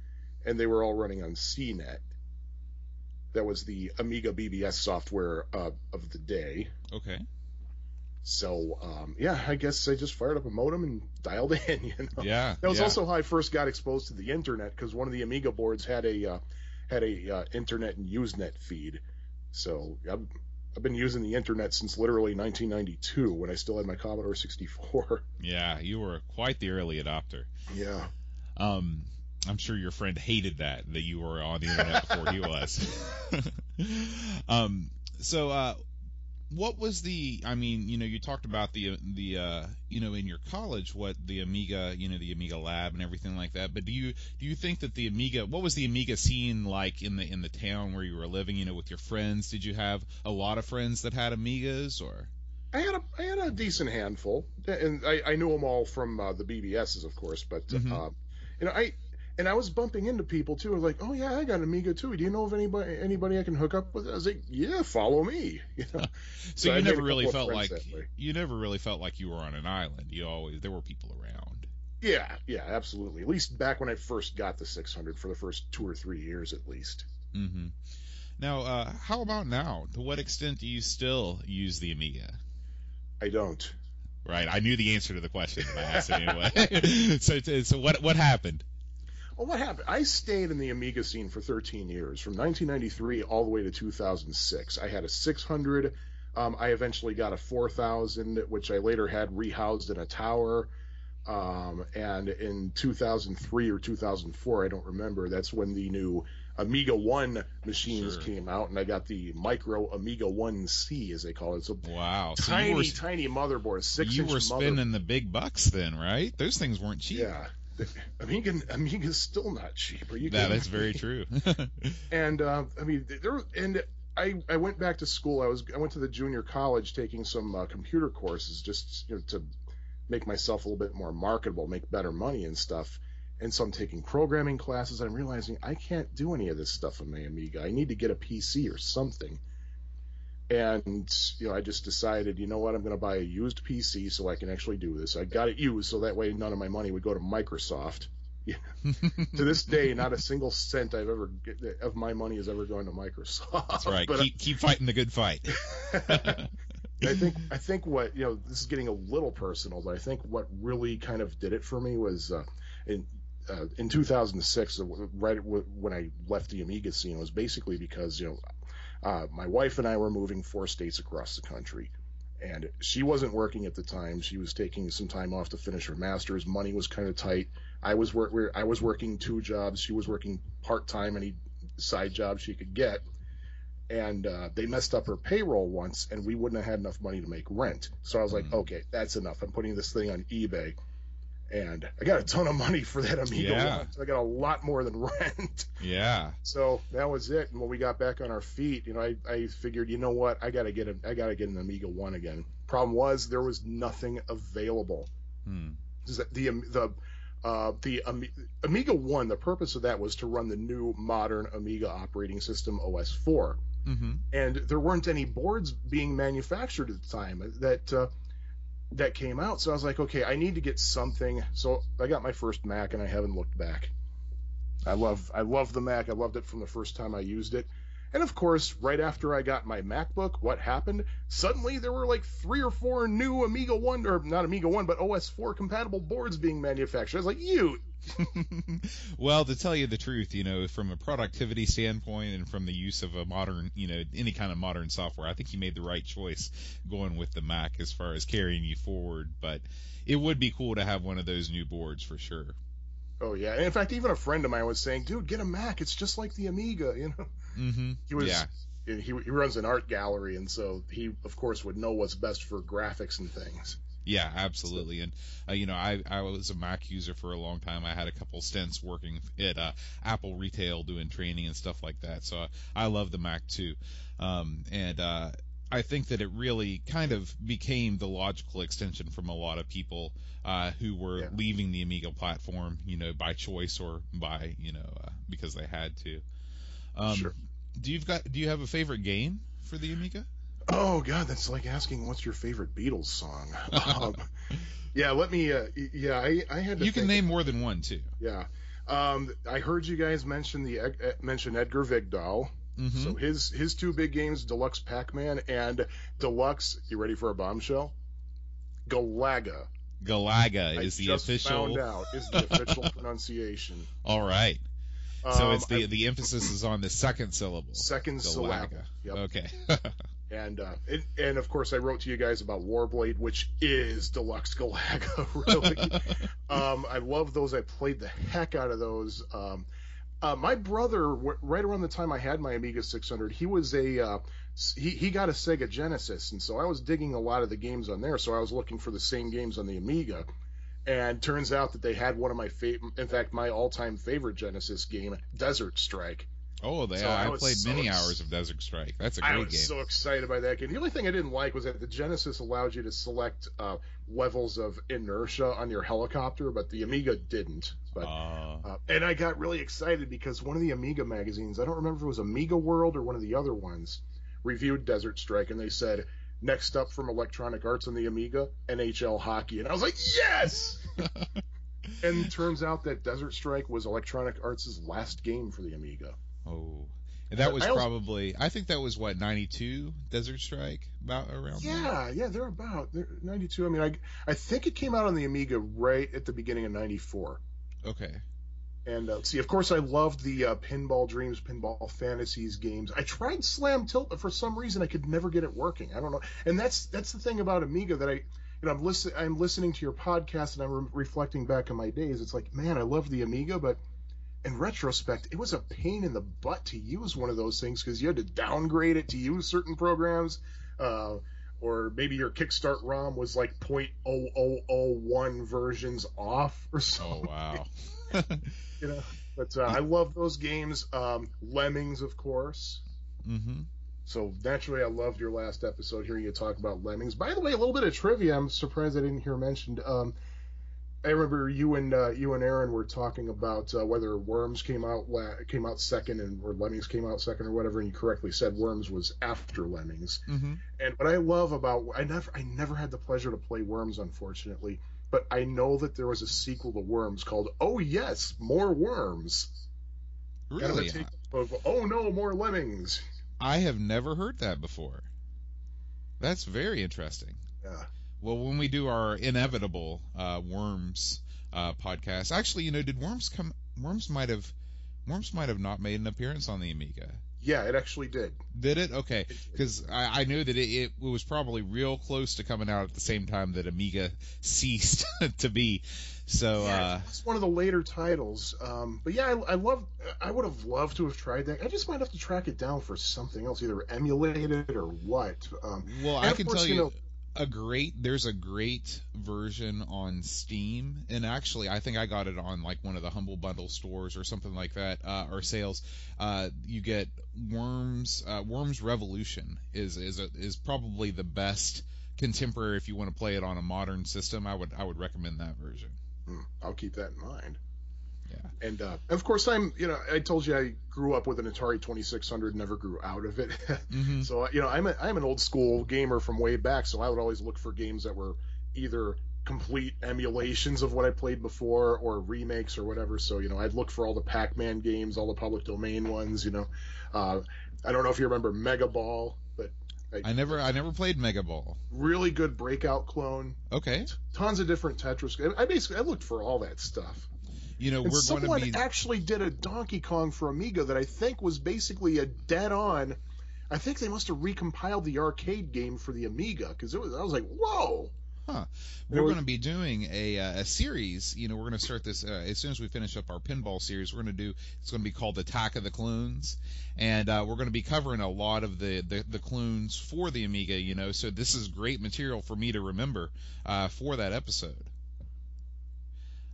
and they were all running on CNET. That was the Amiga BBS software uh, of the day. Okay. So um, yeah, I guess I just fired up a modem and dialed <laughs> in. You know? Yeah. That was yeah. also how I first got exposed to the internet because one of the Amiga boards had a uh, had a uh, internet and Usenet feed. So I've, I've been using the internet since literally 1992 when I still had my Commodore 64. <laughs> Yeah, you were quite the early adopter. yeah. Um, I'm sure your friend hated that that you were on the internet before he was. <laughs> um, so uh, what was the? I mean, you know, you talked about the the uh, you know in your college what the Amiga, you know, the Amiga lab and everything like that. But do you do you think that the Amiga? What was the Amiga scene like in the in the town where you were living? You know, with your friends. Did you have a lot of friends that had Amigas or? I had a I had a decent handful, and I, I knew them all from uh, the BBSs, of course. But Mhm. uh, you know, I and I was bumping into people too. I was like, "Oh yeah, I got an Amiga too. Do you know of anybody anybody I can hook up with?" I was like, "Yeah, follow me." <laughs> You know? So, I you a never really felt like you never really felt like you were on an island. You always there were people around. Yeah, yeah, absolutely. At least back when I first got the 600 for the first two or three years, at least. Mm-hmm. Now, uh, how about now? To what extent do you still use the Amiga? I don't. Right, I knew the answer to the question, but I asked anyway. <laughs> so, so what what happened? Well, what happened? I stayed in the Amiga scene for 13 years, from 1993 all the way to 2006. I had a 600. Um, I eventually got a 4000, which I later had rehoused in a tower. Um, and in 2003 or 2004, I don't remember, that's when the new Amiga 1 machines Sure. came out, and I got the micro Amiga 1C, as they call it. A Wow, so tiny, were tiny motherboard, six you were mother- spending the big bucks then, right? Those things weren't cheap. Yeah. The Amiga, Amiga's still not cheap. Are you that kidding is me? very true. <laughs> and uh, I mean there and I I went back to school. I was I went to the junior college taking some uh, computer courses just you know, to make myself a little bit more marketable, make better money and stuff. And so I'm taking programming classes. I'm realizing I can't do any of this stuff on my Amiga. I need to get a PC or something. And you know, I just decided, you know what, I'm going to buy a used PC so I can actually do this. I got it used so that way none of my money would go to Microsoft. <laughs> to this day, not a single cent I've ever of my money has ever gone to Microsoft. That's right. But keep keep fighting the good fight. <laughs> <laughs> I think I think what you know this is getting a little personal, but I think what really kind of did it for me was uh, in uh, in 2006, uh, right when I left the Amiga scene, was basically because you know uh, my wife and I were moving four states across the country, and she wasn't working at the time. She was taking some time off to finish her master's. Money was kind of tight. I was work I was working two jobs. She was working part time, any side job she could get and uh, they messed up her payroll once, and we wouldn't have had enough money to make rent. So I was like, Mm. okay, that's enough. I'm putting this thing on eBay, and I got a ton of money for that Amiga. Yeah. one. I got a lot more than <laughs> rent. yeah. so that was it. And when we got back on our feet, you know, I, I figured, you know what, I gotta get a, I gotta get an Amiga one again. Problem was there was nothing available. Hmm. The the uh, the Ami- Amiga One, the purpose of that was to run the new modern Amiga operating system OS 4 hmm and there weren't any boards being manufactured at the time that uh, that came out. So I was like, okay, I need to get something. So I got my first Mac, and I haven't looked back. I love I love the Mac. I loved it from the first time I used it. And of course, right after I got my MacBook, what happened? Suddenly there were like three or four new Amiga 1 or not Amiga 1, but OS 4 compatible boards being manufactured. I was like, you <laughs> well, to tell you the truth, you know, from a productivity standpoint and from the use of a modern, you know, any kind of modern software, I think you made the right choice going with the Mac as far as carrying you forward. But it would be cool to have one of those new boards for sure. Oh yeah. And in fact, even a friend of mine was saying, "Dude, get a Mac. It's just like the Amiga." You know, Mm-hmm. he was. Yeah. He, he runs an art gallery, and so he, of course, would know what's best for graphics and things. Yeah, absolutely. And uh, you know, I I was a Mac user for a long time. I had a couple stints working at uh, Apple retail doing training and stuff like that. So I love the Mac too. Um, and uh, I think that it really kind of became the logical extension from a lot of people uh, who were Yeah. leaving the Amiga platform, you know, by choice or by you know uh, because they had to. Um, Sure. do you've got do you have a favorite game for the Amiga? Oh God, that's like asking what's your favorite Beatles song. <laughs> um, yeah, let me. Uh, yeah, I, I had. To you can name more than one too. Yeah, um, I heard you guys mention the mention Edgar Vigdal. Mhm. So his his two big games, Deluxe Pac-Man and Deluxe. You ready for a bombshell? Galaga. Galaga I is the just official. found out is the official <laughs> pronunciation. All right. So Um, it's the I- the emphasis is on the second syllable. second syllable. Yep. Okay. <laughs> And, uh, and and of course I wrote to you guys about Warblade, which is Deluxe Galaga. <laughs> Really, <laughs> um, I love those. I played the heck out of those. Um, uh, my brother, w- right around the time I had my Amiga 600, he was a uh, he he got a Sega Genesis, and so I was digging a lot of the games on there. So I was looking for the same games on the Amiga. And turns out that they had one of my favorite, in fact, my all-time favorite Genesis game, Desert Strike. Oh, they, So I I, played so many ex- hours of Desert Strike. That's a great game. I was game. so excited by that game. The only thing I didn't like was that the Genesis allowed you to select uh, levels of inertia on your helicopter, but the Amiga didn't. But Uh, uh, and I got really excited because one of the Amiga magazines, I don't remember if it was Amiga World or one of the other ones, reviewed Desert Strike, and they said next up from Electronic Arts on the Amiga, NHL hockey, and I was like, yes. <laughs> and turns out that Desert Strike was Electronic Arts' last game for the Amiga. Oh, and that But was I probably. I think that was what ninety two Desert Strike about around. there? Yeah, yeah, they're about they're 92. I mean, I I think it came out on the Amiga right at the beginning of 94. Okay. And uh, see, of course, I loved the uh, Pinball Dreams, Pinball Fantasies games. I tried Slam Tilt, but for some reason I could never get it working. I don't know. And that's that's the thing about Amiga that I, you know, I'm listen I'm listening to your podcast and I'm re- reflecting back on my days. It's like, man, I love the Amiga, but in retrospect, it was a pain in the butt to use one of those things because you had to downgrade it to use certain programs. Uh, or maybe your Kickstart ROM was like 0.0001 versions off or something. Oh wow. <laughs> you know. But uh, I love those games. Um, Lemmings, of course. hmm So naturally, I loved your last episode hearing you talk about Lemmings. By the way, a little bit of trivia. I'm surprised I didn't hear mentioned. Um, I remember you and uh, you and Aaron were talking about uh, whether Worms came out la- came out second and or Lemmings came out second or whatever, and you correctly said Worms was after Lemmings. hmm And what I love about I never I never had the pleasure to play Worms, unfortunately, but I know that there was a sequel to Worms called Oh Yes, More Worms. Kind of Really, of, oh no, more lemmings. I have never heard that before. That's very interesting. Yeah. Well, when we do our inevitable uh, worms uh, podcast, actually, you know, did worms come? Worms might have, worms might have not made an appearance on the Amiga. Yeah, it actually did. Did it? Okay, because I, I knew that it, it was probably real close to coming out at the same time that Amiga <laughs> ceased <laughs> to be. So Yeah, uh, it's one of the later titles. Um, but yeah, I, I love. I would have loved to have tried that. I just might have to track it down for something else, either emulate it or what. Um, well, I can course, tell you you. know- a great there's a great version on steam. And actually i think i got it on like one of the humble bundle stores or something like that uh, or sales. Uh, you get worms uh, worms revolution is is a, is probably the best contemporary if you want to play it on a modern system. I would i would recommend that version. Hmm, I'll keep that in mind. Yeah. And uh, of course, I'm. You know, I told you I grew up with an Atari 2600, never grew out of it. <laughs> mm-hmm. So you know, I'm a, I'm an old school gamer from way back. So I would always look for games that were either complete emulations of what I played before or remakes or whatever. So you know, I'd look for all the Pac-Man games, all the public domain ones. You know, uh, I don't know if you remember Mega Ball, but i never i never played mega ball really good Breakout clone. okay Tons of different Tetris. I basically I looked for all that stuff. You know And we're someone going to be actually did a Donkey Kong for Amiga that I think was basically a dead on. I think they must have recompiled the arcade game for the Amiga because it was. I was like, whoa. Huh. We're going to be doing a, uh, a series. You know, we're going to start this uh, as soon as we finish up our pinball series. We're going to do. It's going to be called Attack of the Clones, and uh, we're going to be covering a lot of the, the the clones for the Amiga. You know, so this is great material for me to remember uh, for that episode.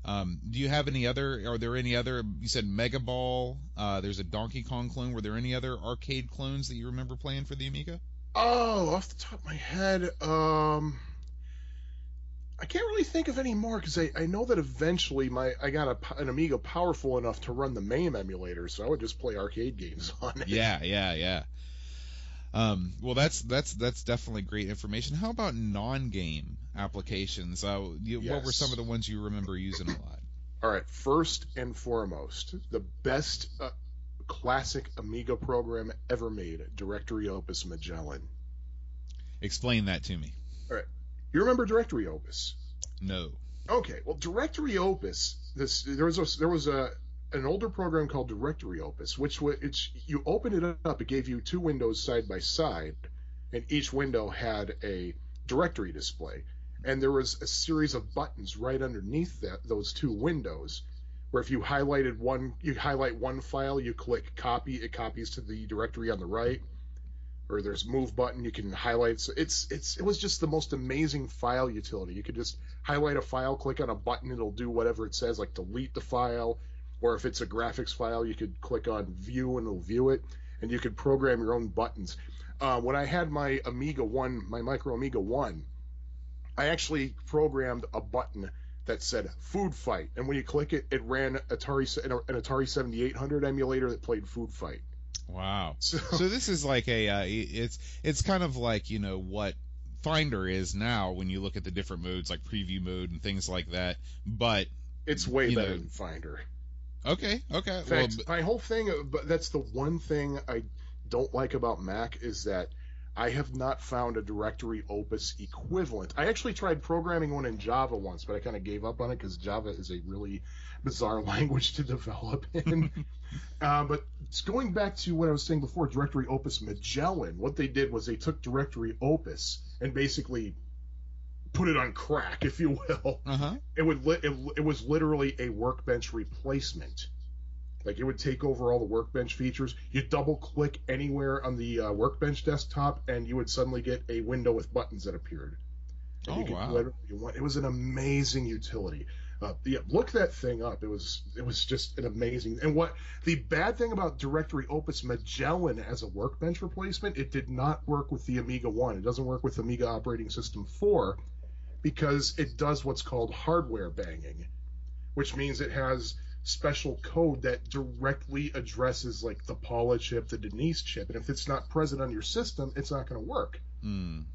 Um, do you have any other? Are there any other? You said Mega Ball. Uh, there's a Donkey Kong clone. Were there any other arcade clones that you remember playing for the Amiga? Oh, off the top of my head, um, I can't really think of any more because I, I know that eventually my I got a, an Amiga powerful enough to run the MAME emulator, so I would just play arcade games <laughs> on it. Yeah, yeah, yeah. Um, well, that's that's that's definitely great information. How about non-game applications? Uh, you, What were some of the ones you remember using a lot? All right, first and foremost, the best uh, classic Amiga program ever made, Directory Opus Magellan. Explain that to me. All right, you remember Directory Opus? No. Okay, well, Directory Opus. This there was a, there was a an older program called Directory Opus, which wa- it's you open it up, it gave you two windows side by side, and each window had a directory display, and there was a series of buttons right underneath that those two windows, where if you highlighted one, you highlight one file, you click copy, it copies to the directory on the right. Or there's move button you can highlight. So it's it's it was just the most amazing file utility. You could just highlight a file, click on a button, it'll do whatever it says, like delete the file, or if it's a graphics file, you could click on view and it'll view it, and you could program your own buttons. Uh, when I had my Amiga One, my Micro Amiga One, I actually programmed a button that said "Food Fight," and when you click it, it ran Atari an Atari 7800 emulator that played Food Fight. Wow. <laughs> So, So this is like a uh, it's it's kind of like you know what Finder is now when you look at the different modes like preview mode and things like that. But it's way better know, than Finder. Okay, okay. In Well, fact, b- my whole thing, but that's the one thing I don't like about Mac is that I have not found a directory opus equivalent. I actually tried programming one in Java once, but I kind of gave up on it because Java is a really bizarre <laughs> language to develop in. <laughs> uh, but it's going back to what I was saying before, directory opus Magellan, what they did was they took directory opus and basically put it on crack, if you will uh-huh. it would li- it, it was literally a workbench replacement. Like it would take over all the workbench features. You double click anywhere on the uh, workbench desktop, and you would suddenly get a window with buttons that appeared. And Oh, you could wow. you want. It was an amazing utility. Uh, yeah, look that thing up. It was it was just an amazing. And what the bad thing about Directory Opus Magellan as a workbench replacement, it did not work with the Amiga One. It doesn't work with Amiga Operating System Four because it does what's called hardware banging, which means it has special code that directly addresses like the Paula chip, the Denise chip, and if it's not present on your system, it's not going to work. Mm.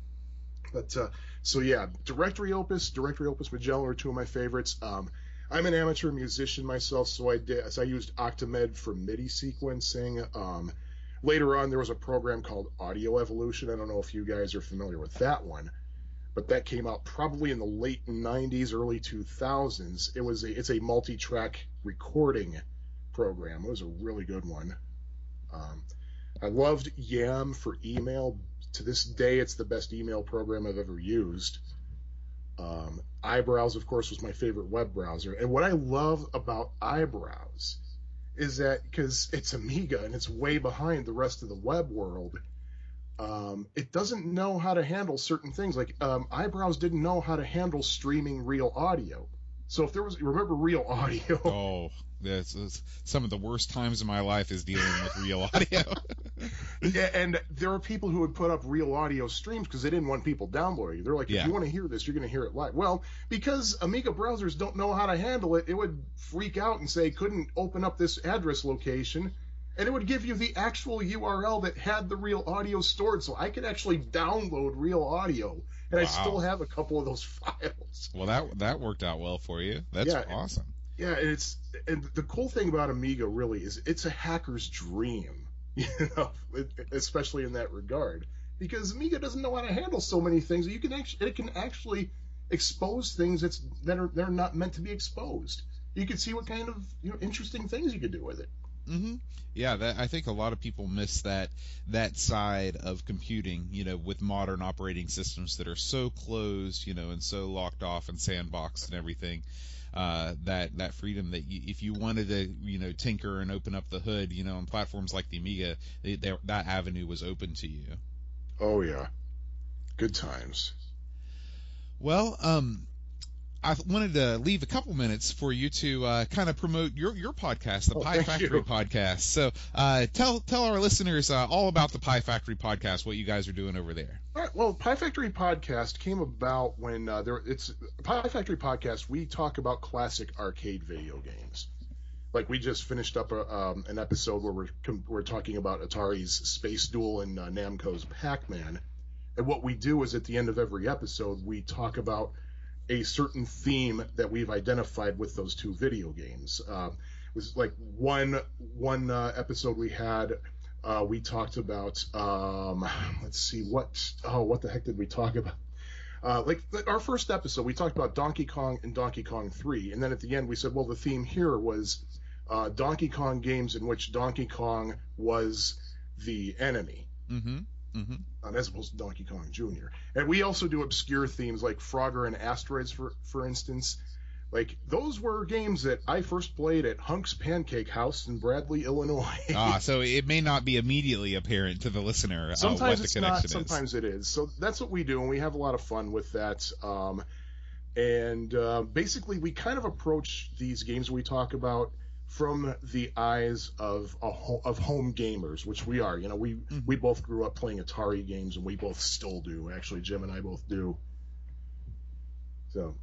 But uh, so yeah, Directory Opus, Directory Opus Magellan are two of my favorites. Um, I'm an amateur musician myself, so I did so I used Octamed for MIDI sequencing. Um, later on, there was a program called Audio Evolution. I don't know if you guys are familiar with that one, but that came out probably in the late 90s, early 2000s. It was a it's a multi-track recording program. It was a really good one. Um, I loved Yam for email. To this day, it's the best email program I've ever used. Um, IBrowse, of course, was my favorite web browser. And what I love about IBrowse is that because it's Amiga and it's way behind the rest of the web world, um, it doesn't know how to handle certain things. Like um, IBrowse didn't know how to handle streaming real audio. So if there was, remember real audio? <laughs> Oh, that's, that's some of the worst times in my life is dealing with real <laughs> audio. Yeah, and there are people who would put up real audio streams because they didn't want people downloading. They're like, if Yeah. you want to hear this, you're going to hear it live. Well, because Amiga browsers don't know how to handle it, it would freak out and say couldn't open up this address location, and it would give you the actual URL that had the real audio stored. So I could actually download real audio, and I still have a couple of those <laughs> files. well, that that worked out well for you. That's Yeah. awesome. Yeah, and it's and the cool thing about Amiga really is it's a hacker's dream, <laughs> you know, especially in that regard, because Amiga doesn't know how to handle so many things. You can actually it can actually expose things that's that are they're not meant to be exposed. You can see what kind of you know interesting things you could do with it. Hmm Yeah, that, I think a lot of people miss that that side of computing. You know, with modern operating systems that are so closed, you know, and so locked off and sandboxed and everything. Uh, that that freedom that you, if you wanted to, you know, tinker and open up the hood, you know, on platforms like the Amiga, they, they, that avenue was open to you. Oh yeah, good times. Well, um, I wanted to leave a couple minutes for you to uh, kind of promote your your podcast, the Oh, Pie Factory you. podcast. So uh, tell tell our listeners uh, all about the Pie Factory podcast, what you guys are doing over there. All right, well, Pie Factory podcast came about when uh, there. It's Pie Factory podcast. We talk about classic arcade video games. Like we just finished up a, um, an episode where we're com- we're talking about Atari's Space Duel and uh, Namco's Pac-Man. And what we do is at the end of every episode, we talk about a certain theme that we've identified with those two video games. It was like one one uh, episode we had uh, we talked about um, let's see what oh what the heck did we talk about uh, like like our first episode we talked about donkey kong and donkey kong 3 and then at the end we said well the theme here was uh, donkey kong games in which donkey kong was the enemy Mm-hmm. Mm-hmm. um, as opposed to Donkey Kong Jr. And we also do obscure themes like Frogger and Asteroids, for for instance. Like those were games that I first played at Hunk's Pancake House in Bradley, Illinois. ah, <laughs> so it may not be immediately apparent to the listener uh, what sometimes the it's connection not, is. sometimes it is. So that's what we do, and we have a lot of fun with that. Um, and uh, basically, we kind of approach these games we talk about from the eyes of a ho- of home gamers, which we are. You know, we Mm-hmm. we both grew up playing Atari games, and we both still do. Actually, Jim and I both do. So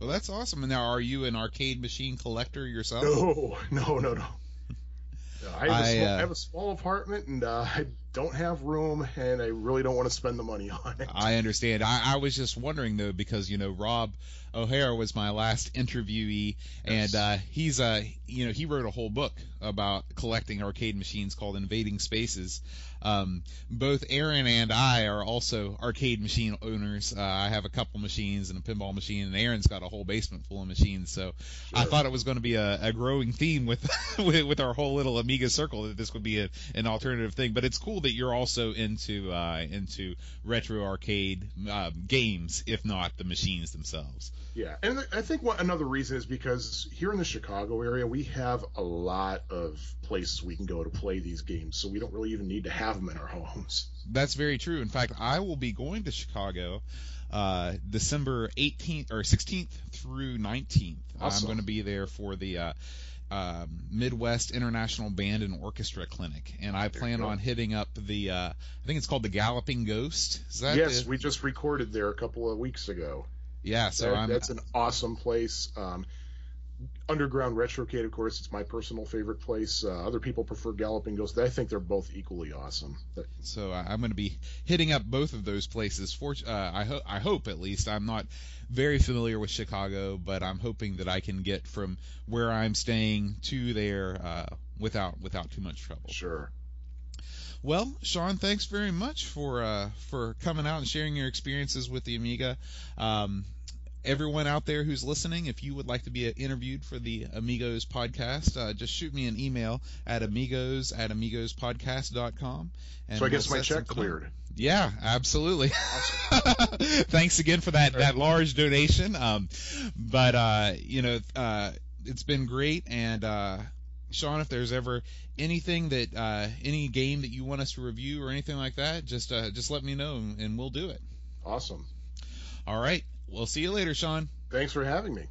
Well, that's awesome. And now, are you an arcade machine collector yourself? no, <laughs> no, no, <laughs> no. I, have a I, small, uh, I have a small apartment, and uh, I don't have room, and I really don't want to spend the money <laughs> on it. I understand. I, I was just wondering though because you know Rob O'Hara was my last interviewee, and uh, he's uh you know he wrote a whole book about collecting arcade machines called Invading Spaces. Um, both Aaron and I are also arcade machine owners. Uh, I have a couple machines and a pinball machine, and Aaron's got a whole basement full of machines. So I thought it was going to be a, a growing theme with, <laughs> with with our whole little Amiga circle that this would be a, an alternative thing. But it's cool that you're also into uh, into retro arcade um, games, if not the machines themselves. Yeah, and I think what another reason is because here in the Chicago area we have a lot of places we can go to play these games, so we don't really even need to have them in our homes. That's very true. In fact, I will be going to Chicago uh, December 18th or 16th through 19th. I'm going to be there for the uh, um, Midwest International Band and Orchestra Clinic, and I plan on hitting up the. Uh, I think it's called the Galloping Ghost. Is that yes, the- we just recorded there a couple of weeks ago. yeah. So That- I'm. that's an awesome place. Um, Underground Retrocade, of course, it's my personal favorite place. Uh, other people prefer Galloping Ghost. I think they're both equally awesome. So I'm going to be hitting up both of those places. For uh, I hope I hope at least I'm not very familiar with Chicago, but I'm hoping that I can get from where I'm staying to there uh, without without too much trouble. sure. Well, Sean, thanks very much for uh, for coming out and sharing your experiences with the Amiga. Um, everyone out there who's listening, if you would like to be interviewed for the Amigos podcast, uh, just shoot me an email at amigos at amigospodcast.com. And So I guess we'll my check cleared. Yeah, absolutely. <laughs> Thanks again for that that large donation. Um, but uh, you know, uh, it's been great. And uh, Sean, if there's ever anything that uh, any game that you want us to review or anything like that, just uh, just let me know and, and we'll do it. Awesome. All right. We'll see you later, Sean. Thanks for having me.